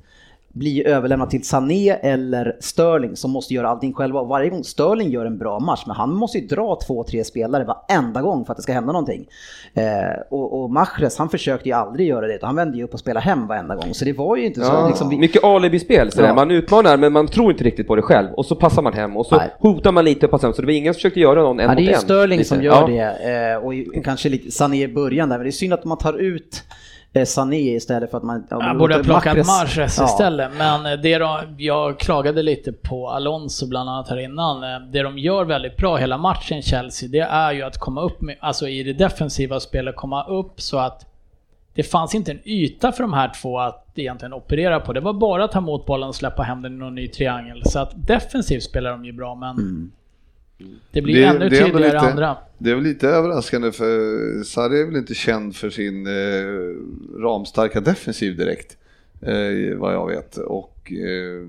blir överlämnat till Sané eller Sterling som måste göra allting själva. Och varje gång Sterling gör en bra match, men han måste ju dra två, tre spelare varenda gång för att det ska hända någonting. Eh, och, och Mahrez, han försökte ju aldrig göra det, han vände ju upp och spelade hem varenda gång. Så det var ju inte så. Ja, Liksom, vi, Mycket alibispel. Ja. man utmanar men man tror inte riktigt på det själv och så passar man hem och så Nej. hotar man lite och passar hem. Så det var ingen som försökte göra någon en ja, det är mot ju en. Sterling Lite. som gör Ja. det eh, och kanske lite Sané i början där, men det är synd att man tar ut Sané istället för att man... ja, man borde ha plockat Mahrez Ja. istället, men det de, jag klagade lite på Alonso bland annat här innan. Det de gör väldigt bra hela matchen Chelsea, det är ju att komma upp med, alltså i det defensiva spelet, komma upp så att det fanns inte en yta för de här två att egentligen operera på. Det var bara att ta emot bollen och släppa hem den i någon ny triangel. Så att defensivt spelar de ju bra, men Mm. Det blir Det- ännu det tydligare lite- andra. Det är väl lite överraskande för Sarri är väl inte känd för sin eh, ramstarka defensiv direkt. Eh, vad jag vet. Och eh,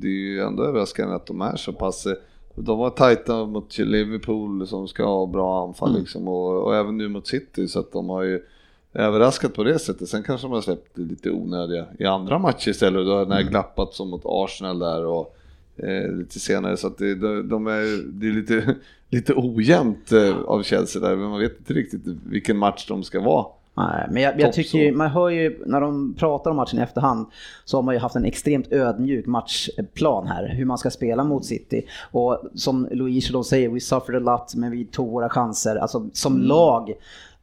det är ju ändå överraskande att de är så pass eh, de var tajta mot Liverpool som ska ha bra anfall liksom och, och även nu mot City så att de har ju överraskat på det sättet. Sen kanske de har släppt lite onödiga i andra matcher istället. Då har den här glappat som mot Arsenal där och eh, lite senare. Så att det, de, de är, det är lite, [laughs] lite ojämnt eh, av Chelsea där, men man vet inte riktigt vilken match de ska vara. Nej, men jag, jag tycker ju, man hör ju när de pratar om matchen i efterhand så har man ju haft en extremt ödmjuk matchplan här, hur man ska spela mot City. Och som Louise de säger, we suffered a lot men vi tog våra chanser. Alltså som Mm. lag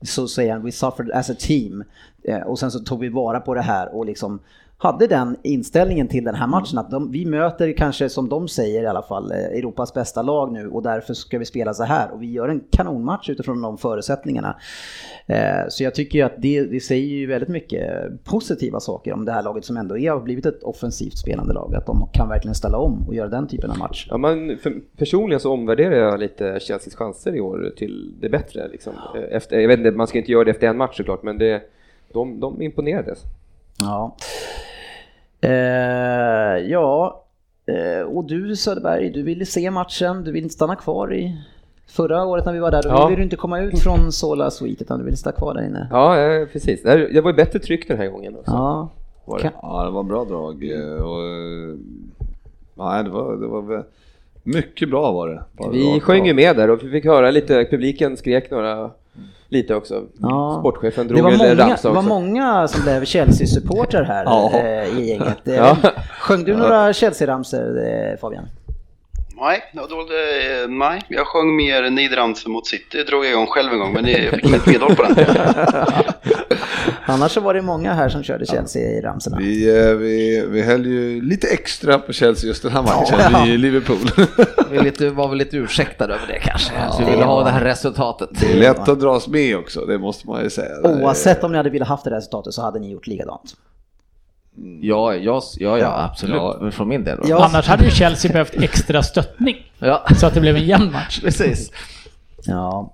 så säger han, we suffered as a team. Eh, Och sen så tog vi vara på det här och liksom hade den inställningen till den här matchen att de, vi möter kanske som de säger i alla fall eh, Europas bästa lag nu och därför ska vi spela så här och vi gör en kanonmatch utifrån de förutsättningarna. Eh, Så jag tycker ju att det, det säger ju väldigt mycket positiva saker om det här laget som ändå är, har blivit ett offensivt spelande lag. Att de kan verkligen ställa om och göra den typen av match. Ja, för, personligen så omvärderar jag lite Chelseas chanser i år till det bättre. Liksom. Efter, jag vet inte, man ska inte göra det efter en match såklart, men det, de, de imponerades. Ja. Eh, ja, eh, och du Söderberg, du ville se matchen, du ville inte stanna kvar i Förra året när vi var där, då Ja. ville du inte komma ut från Sola Suite utan du ville stanna kvar där inne. Ja, eh, precis. Det var ju bättre tryck den här gången också. Ja. Var det. Ja, det var bra drag. eh, Och, eh, nej, det var, det var mycket bra var det. Bara Vi sjöng ju med där och vi fick höra lite, publiken skrek några, lite också. Ja. Sportchefen det drog var, en många, ramsa det var också. många som blev Chelsea-supportrar här Ja. eh, i gänget. [laughs] Eh, Ja. Sjöng du några Chelsea-ramsor eh, Fabian? Nej, det var dåligt. eh, Nej, jag sjöng mer Nidramse mot City, drog jag igång själv en gång, men det- jag fick inget medhåll på den. [laughs] Annars så var det många här som körde Chelsea i ramsorna. Vi, eh, vi, vi höll ju lite extra på Chelsea just den här matchen Ja. i Liverpool. Vi lite, var väl lite ursäktade över det kanske. Så vi ville ha det här resultatet. Det är lätt att dras med också, det måste man ju säga. Oavsett om ni hade velat haft det resultatet så hade ni gjort likadant. Ja, ja, ja, ja absolut. Ja. Men Från min del. Ja. Annars hade ju Chelsea behövt extra stöttning. Ja, Så att det blev en jämn match. precis. Ja.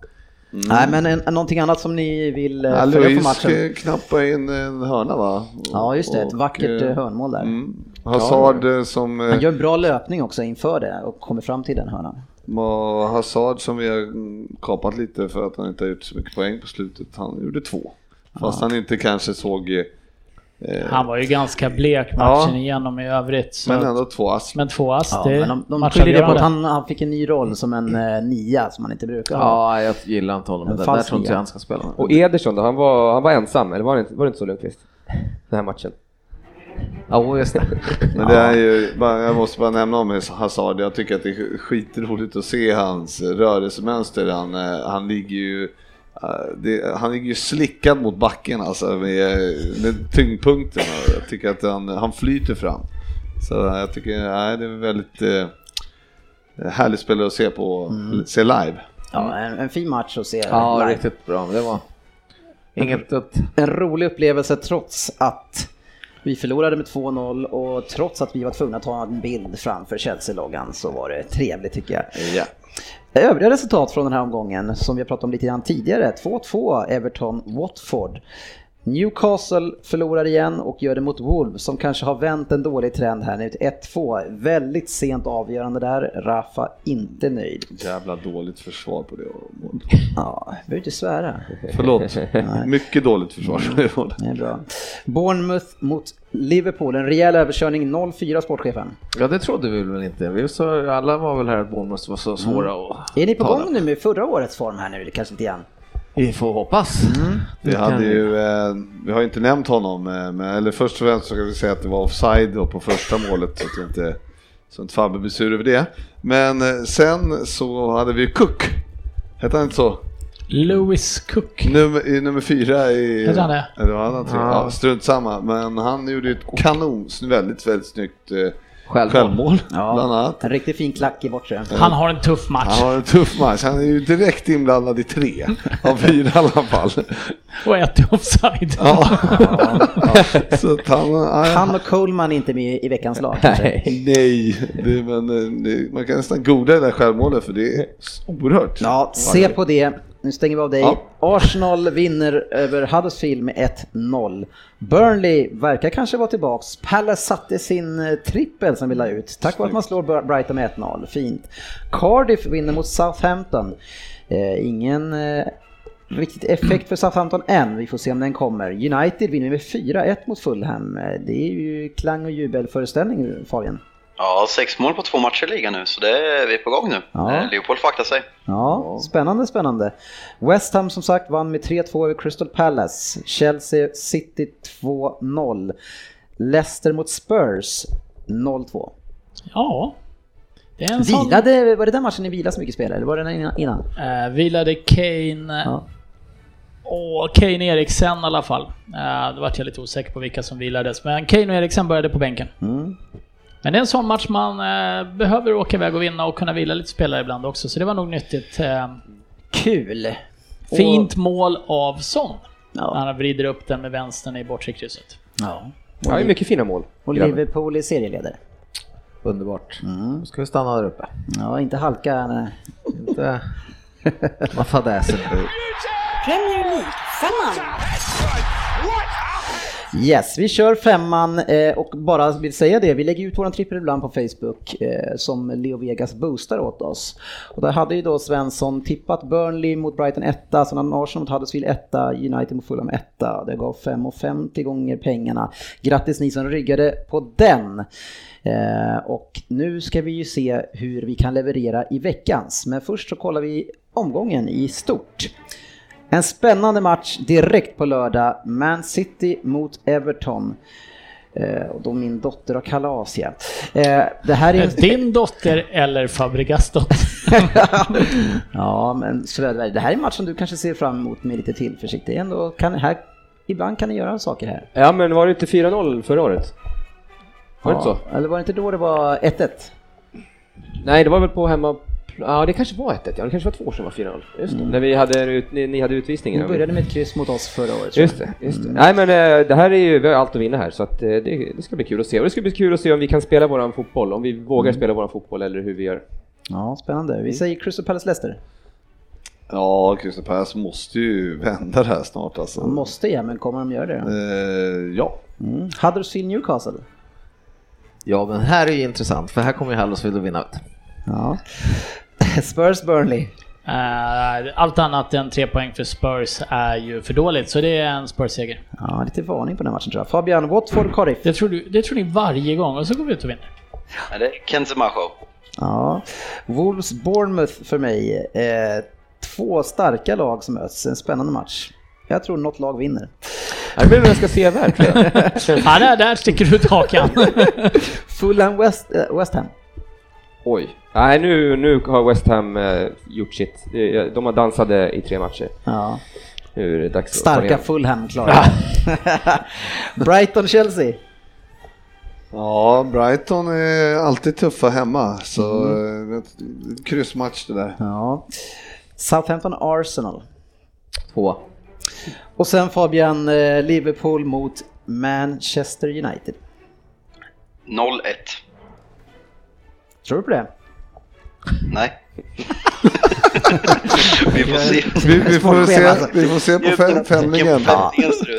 Nej, men en, någonting annat som ni vill eh, Ja, följa på Louise matchen? knappade in en hörna va? Ja, just det. Ett Och, vackert eh, eh, hörnmål där. Mm. Hazard eh, som... eh, Han gör en bra löpning också inför det och kommer fram till den hörnan. Och Hazard som vi har mm, kapat lite för att han inte har gjort så mycket poäng på slutet, han gjorde två. Fast han inte kanske såg, eh, Han var ju ganska blek matchen igenom i övrigt. Så men men, ändå två ass. två ass, Ja, det men de, de skyller det på att han, han fick en ny roll som en eh, nia som han inte brukar ha. Ja, jag gillar inte honom, En men där, tror inte jag han ska spela. Och Ederson då, han var, han var ensam, eller var det, inte, var det inte så Lundqvist? Den här matchen. Ja, just det. [laughs] Men det är ju, jag måste bara nämna om Hazard, jag tycker att det är skitroligt att se hans rörelsemönster. Han, eh, han ligger ju eh, det, han ligger ju slickad mot backen alltså med, med tyngdpunkten och jag tycker att han, han flyter fram. Så jag tycker nej, det är väldigt eh, härligt spelare att se på, se live. Ja, en, en fin match att se Ja, live. riktigt bra. Det var inget att... En rolig upplevelse trots att vi förlorade med 2-0 och trots att vi var tvungna att ta en bild framför Chelsea-loggan så var det trevligt tycker jag. Ja. Övriga resultat från den här omgången som vi har pratat om lite grann tidigare. 2-2 Everton-Watford. Newcastle förlorar igen och gör det mot Wolves som kanske har vänt en dålig trend här nu till 1-2. Väldigt sent avgörande där. Rafa inte nöjd. Jävla dåligt försvar på det målet. Ja, behöver inte svära. Förlåt, mycket dåligt försvar på det målet. Det är bra. Bournemouth mot Liverpool, en rejäl överkörning 0-4 sportchefen. Ja, det trodde vi väl inte. Vi så, alla var väl här att Bournemouth var så svåra att Är ni på tala. gång nu med förra årets form här nu, kanske lite grann? Vi får hoppas. Vi Det hade kan ju, eh, vi har ju inte nämnt honom, eh, men, eller först och främst så ska vi säga att det var offside då på första målet så att inte, så att Fabbe blir sur över det. Men eh, sen så hade vi Cook, hette han inte så? Lewis Cook. Nummer, i nummer fyra i... Hette han det? Eller hade han tre? Ja, strunt samma. Men han gjorde ett kanon, väldigt, väldigt snyggt eh, Självmål. självmål, Ja. bland annat. En riktigt fin klack i bortre. Han har en tuff match. Han har en tuff match, han är ju direkt inblandad i tre av [laughs] fyra i alla fall. Och ett i offside. Ja. [laughs] [laughs] Så han, ja, Han och Coleman är inte med i veckans lag. kanske. Nej, det, men eh, det, man kan nästan googla det där självmålet för det är oerhört. Ja, se på det. Nu stänger vi av dig. Ja. Arsenal vinner över Huddersfield med 1-0. Burnley verkar kanske vara tillbaks. Palace satte sin eh, trippel som vi la ut. Tack vare att man slår Brighton med 1-0. Fint. Cardiff vinner mot Southampton. Eh, ingen eh, riktigt effekt för Southampton än. Vi får se om den kommer. United vinner med 4-1 mot Fulham. Eh, Det är ju klang och jubelföreställning Fabian. Ja, sex mål på två matcher i ligan nu, så det är, vi är på gång nu. Ja. Eh, Leopold får akta sig. Ja, spännande, spännande. West Ham som sagt vann med 3-2 över Crystal Palace. Chelsea City 2-0. Leicester mot Spurs 0-2. Ja. Det är en sån... Vilade, var det den matchen ni vilade så mycket spelare eller var det den innan-? Eh, vilade Kane Ja. och Kane Eriksen i alla fall. Uh, då vart jag lite osäker på vilka som vilades. Men Kane och Eriksen började på bänken. Mm. Men det är en sån match man eh, behöver åka iväg och vinna och kunna vila lite spelare ibland också. Så det var nog nyttigt. Eh, Kul! fint mål av Son. Ja. Han vrider upp den med vänstern i bortre krysset. ja. Ja, det är mycket fina mål. Och. Liverpool är serieledare. Underbart. Mm. Då ska vi stanna där uppe. Ja, inte halka. Nej. Inte [laughs] vara fadäsen. Premier League, femman. Yes, vi kör femman eh, och bara vill säga det, vi lägger ut våran trippel ibland på Facebook eh, som Leo Vegas boostar åt oss. Och där hade ju då Svensson tippat Burnley mot Brighton 1, sen hade Arsenal mot Huddersfield 1, United mot Fulham 1. Det gav 5,50 gånger pengarna. Grattis ni som ryggade på den! Eh, och nu ska vi ju se hur vi kan leverera i veckans, men först så kollar vi omgången i stort. En spännande match direkt på lördag. Man City mot Everton. Eh, och då min dotter har kalas ja. Eh, det här är. [laughs] Din dotter eller Fabregas dotter? [laughs] ja, men Söderberg, det här är en match som du kanske ser fram emot med lite tillförsikt. Det är ändå, kan, här, ibland kan ni göra saker här. Ja, men var det inte 4-0 förra året? Var det inte så? Eller var det inte då det var 1-1? Nej, det var väl på hemma... Ja, det kanske var 1-1. Ja, det kanske var två år sedan var 4-0. Just det. När vi hade, ut- ni, ni hade utvisningen. Ni började med ett kryss mot oss förra året. Just det, just det. Nej men eh, det här är ju, vi har allt att vinna här så att eh, det, det ska bli kul att se. Och det ska bli kul att se om vi kan spela våran fotboll, om vi vågar spela våran fotboll eller hur vi gör. Ja, spännande. Vi säger Crystal Palace Leicester. Ja, Crystal Palace måste ju [laughs] vända det här snart alltså. De måste ja, men kommer de göra det? Eh, ja. Mm. Huddersfield Newcastle. Ja, men här är ju intressant för här kommer ju Huddersfield att vinna. du. Ja. [laughs] Spurs Burnley. Eh, allt annat än tre poäng för Spurs är ju för dåligt, så det är en Spurs-seger. Ja, lite varning på den här matchen tror jag. Fabian, Watford Cardiff. Det tror, du, det tror ni varje gång och så går vi ut och vinner. Nej, det är Kenzema show. Ja. Wolves Bournemouth för mig. Eh, två starka lag som möts. En spännande match. Jag tror något lag vinner. Det blir ganska sevärt. [laughs] Ja, där, där sticker du ut hakan. [laughs] Fulham West, eh, West Ham. Oj. Nej, nu, nu har West Ham eh, gjort sitt. Eh, De har dansade i tre matcher. Ja. Nu är det dags Starka. Fulham klarar [laughs] Brighton Chelsea. ja, Brighton är alltid tuffa hemma. Så mm. kryssmatch det där. Ja. Southampton Arsenal. Två. Och sen Fabian, eh, Liverpool mot Manchester United. 0-1. Tror du på det? Nej. [laughs] vi får se. Vi, vi, får, se, alltså. vi får se på fem, femlingen.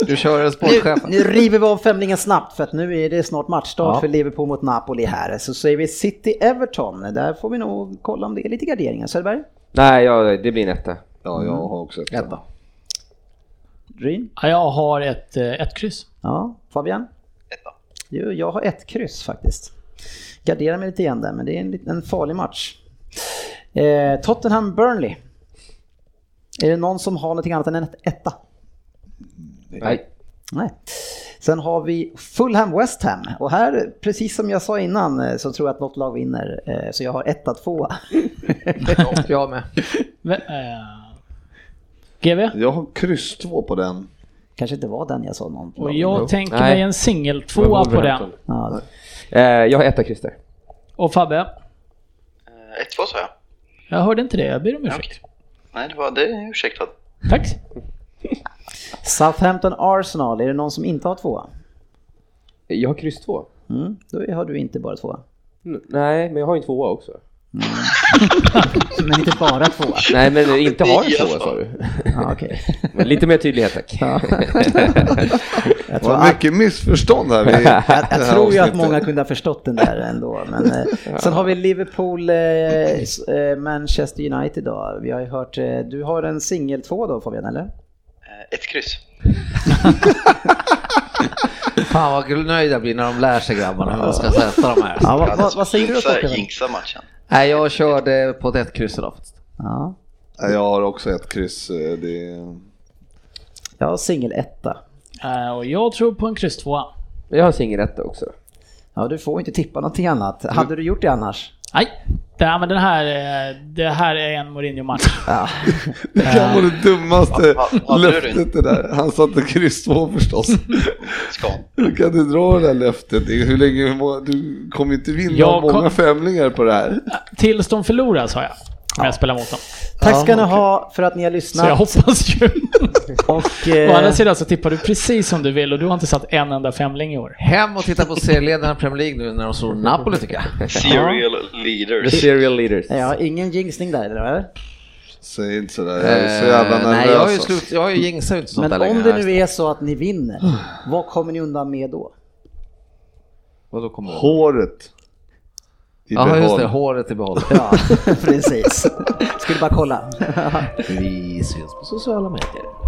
Du kör Nu, sportchefen. nu river vi av femlingen snabbt för att nu är det snart matchstart Ja. för Liverpool mot Napoli här. Så säger vi City-Everton. Där får vi nog kolla om det är lite garderingar. Söderberg? Nej, ja, det blir en etta. Ja, jag har också ett. Etta. Dream? Ja, jag har ett, eh, ett kryss. Ja. Fabian? Etta. Jo, jag har ett kryss faktiskt. Garderar mig lite igen där, men det är en, liten- en farlig match. Eh, Tottenham-Burnley. Är det någon som har någonting annat än en etta? Nej. Nej. Sen har vi Fulham West Ham och här, precis som jag sa innan, eh, så tror jag att något lag vinner. Eh, Så jag har etta, tvåa. [laughs] Jag med. V- eh, GV? Jag har kryss två på den. Kanske inte var den jag sa någon. Och jag tänker Nej. mig en singel tvåa på den. Ja, Eh, Jag har etta där. Och Fabbe? Eh, 1-2 sa jag. Jag hörde inte det, jag ber om Ja, ursäkt. okej. Nej, det var det är ursäktad. Tack. [laughs] Southampton Arsenal, är det någon som inte har tvåa? Jag har kryss två. Mm, då har du inte bara tvåa. Nej, men jag har ju en tvåa också. [laughs] Men inte bara tvåa. Nej, men inte har en Ja. tvåa sa du. Ja. [laughs] Men lite mer tydlighet tack. Ja. [laughs] jag Det tror, att, mycket missförstånd här. vid jag, här jag tror ju att många kunde ha förstått den där ändå. Men, eh, sen har vi Liverpool, eh, eh, Manchester United då. Vi har ju hört, eh, du har en singel två då Fabian, eller? Ett kryss. Fan vad nöjd jag blir när de lär sig grabbarna hur man ska sätta de här. Ja, vad, vad, vad säger du då jinxa matchen. Nej, jag körde på ett kryss idag. faktiskt. Ja, Ja, Jag har också ett kryss. eh, Det är... jag har singel etta. Eh, Och jag tror på en kryss tvåa. Jag har singeletta också. Ja, du får inte tippa någonting annat. Hade du gjort det annars? Nej, det, men den här, eh, det här är en Mourinho-match. Ja. Det kan vara det dummaste löftet det där. Han satte kryss två förstås. Ska. Hur kan du dra det där löftet? Hur länge, du kommer inte vinna Jag många kom- femlingar på det här. Tills de förlorar sa jag. Om jag spelar mot dem. Tack ska ni ha för att ni har Så jag lyssnat. hoppas ju. [laughs] Och, Å andra eh, sidan så tippar du precis som du vill och du har inte satt en enda femling i år. Hem och titta på serieledarna i Premier League nu när de slår Napoli tycker jag. Serial The leaders. serial leaders. ja, ingen jinxning där eller? Säg inte sådär, jag är så jävla Eh, nervös. Nej, jag har ju, alltså. slut, jag har ju jinxat inte sånt Men där om det nu är så att ni vinner, vad kommer ni undan med då? Vadå kommer? Håret. Ja, just det. Håret i behåll. Ja, [laughs] precis. [laughs] Skulle bara kolla. Vi syns på sociala medier.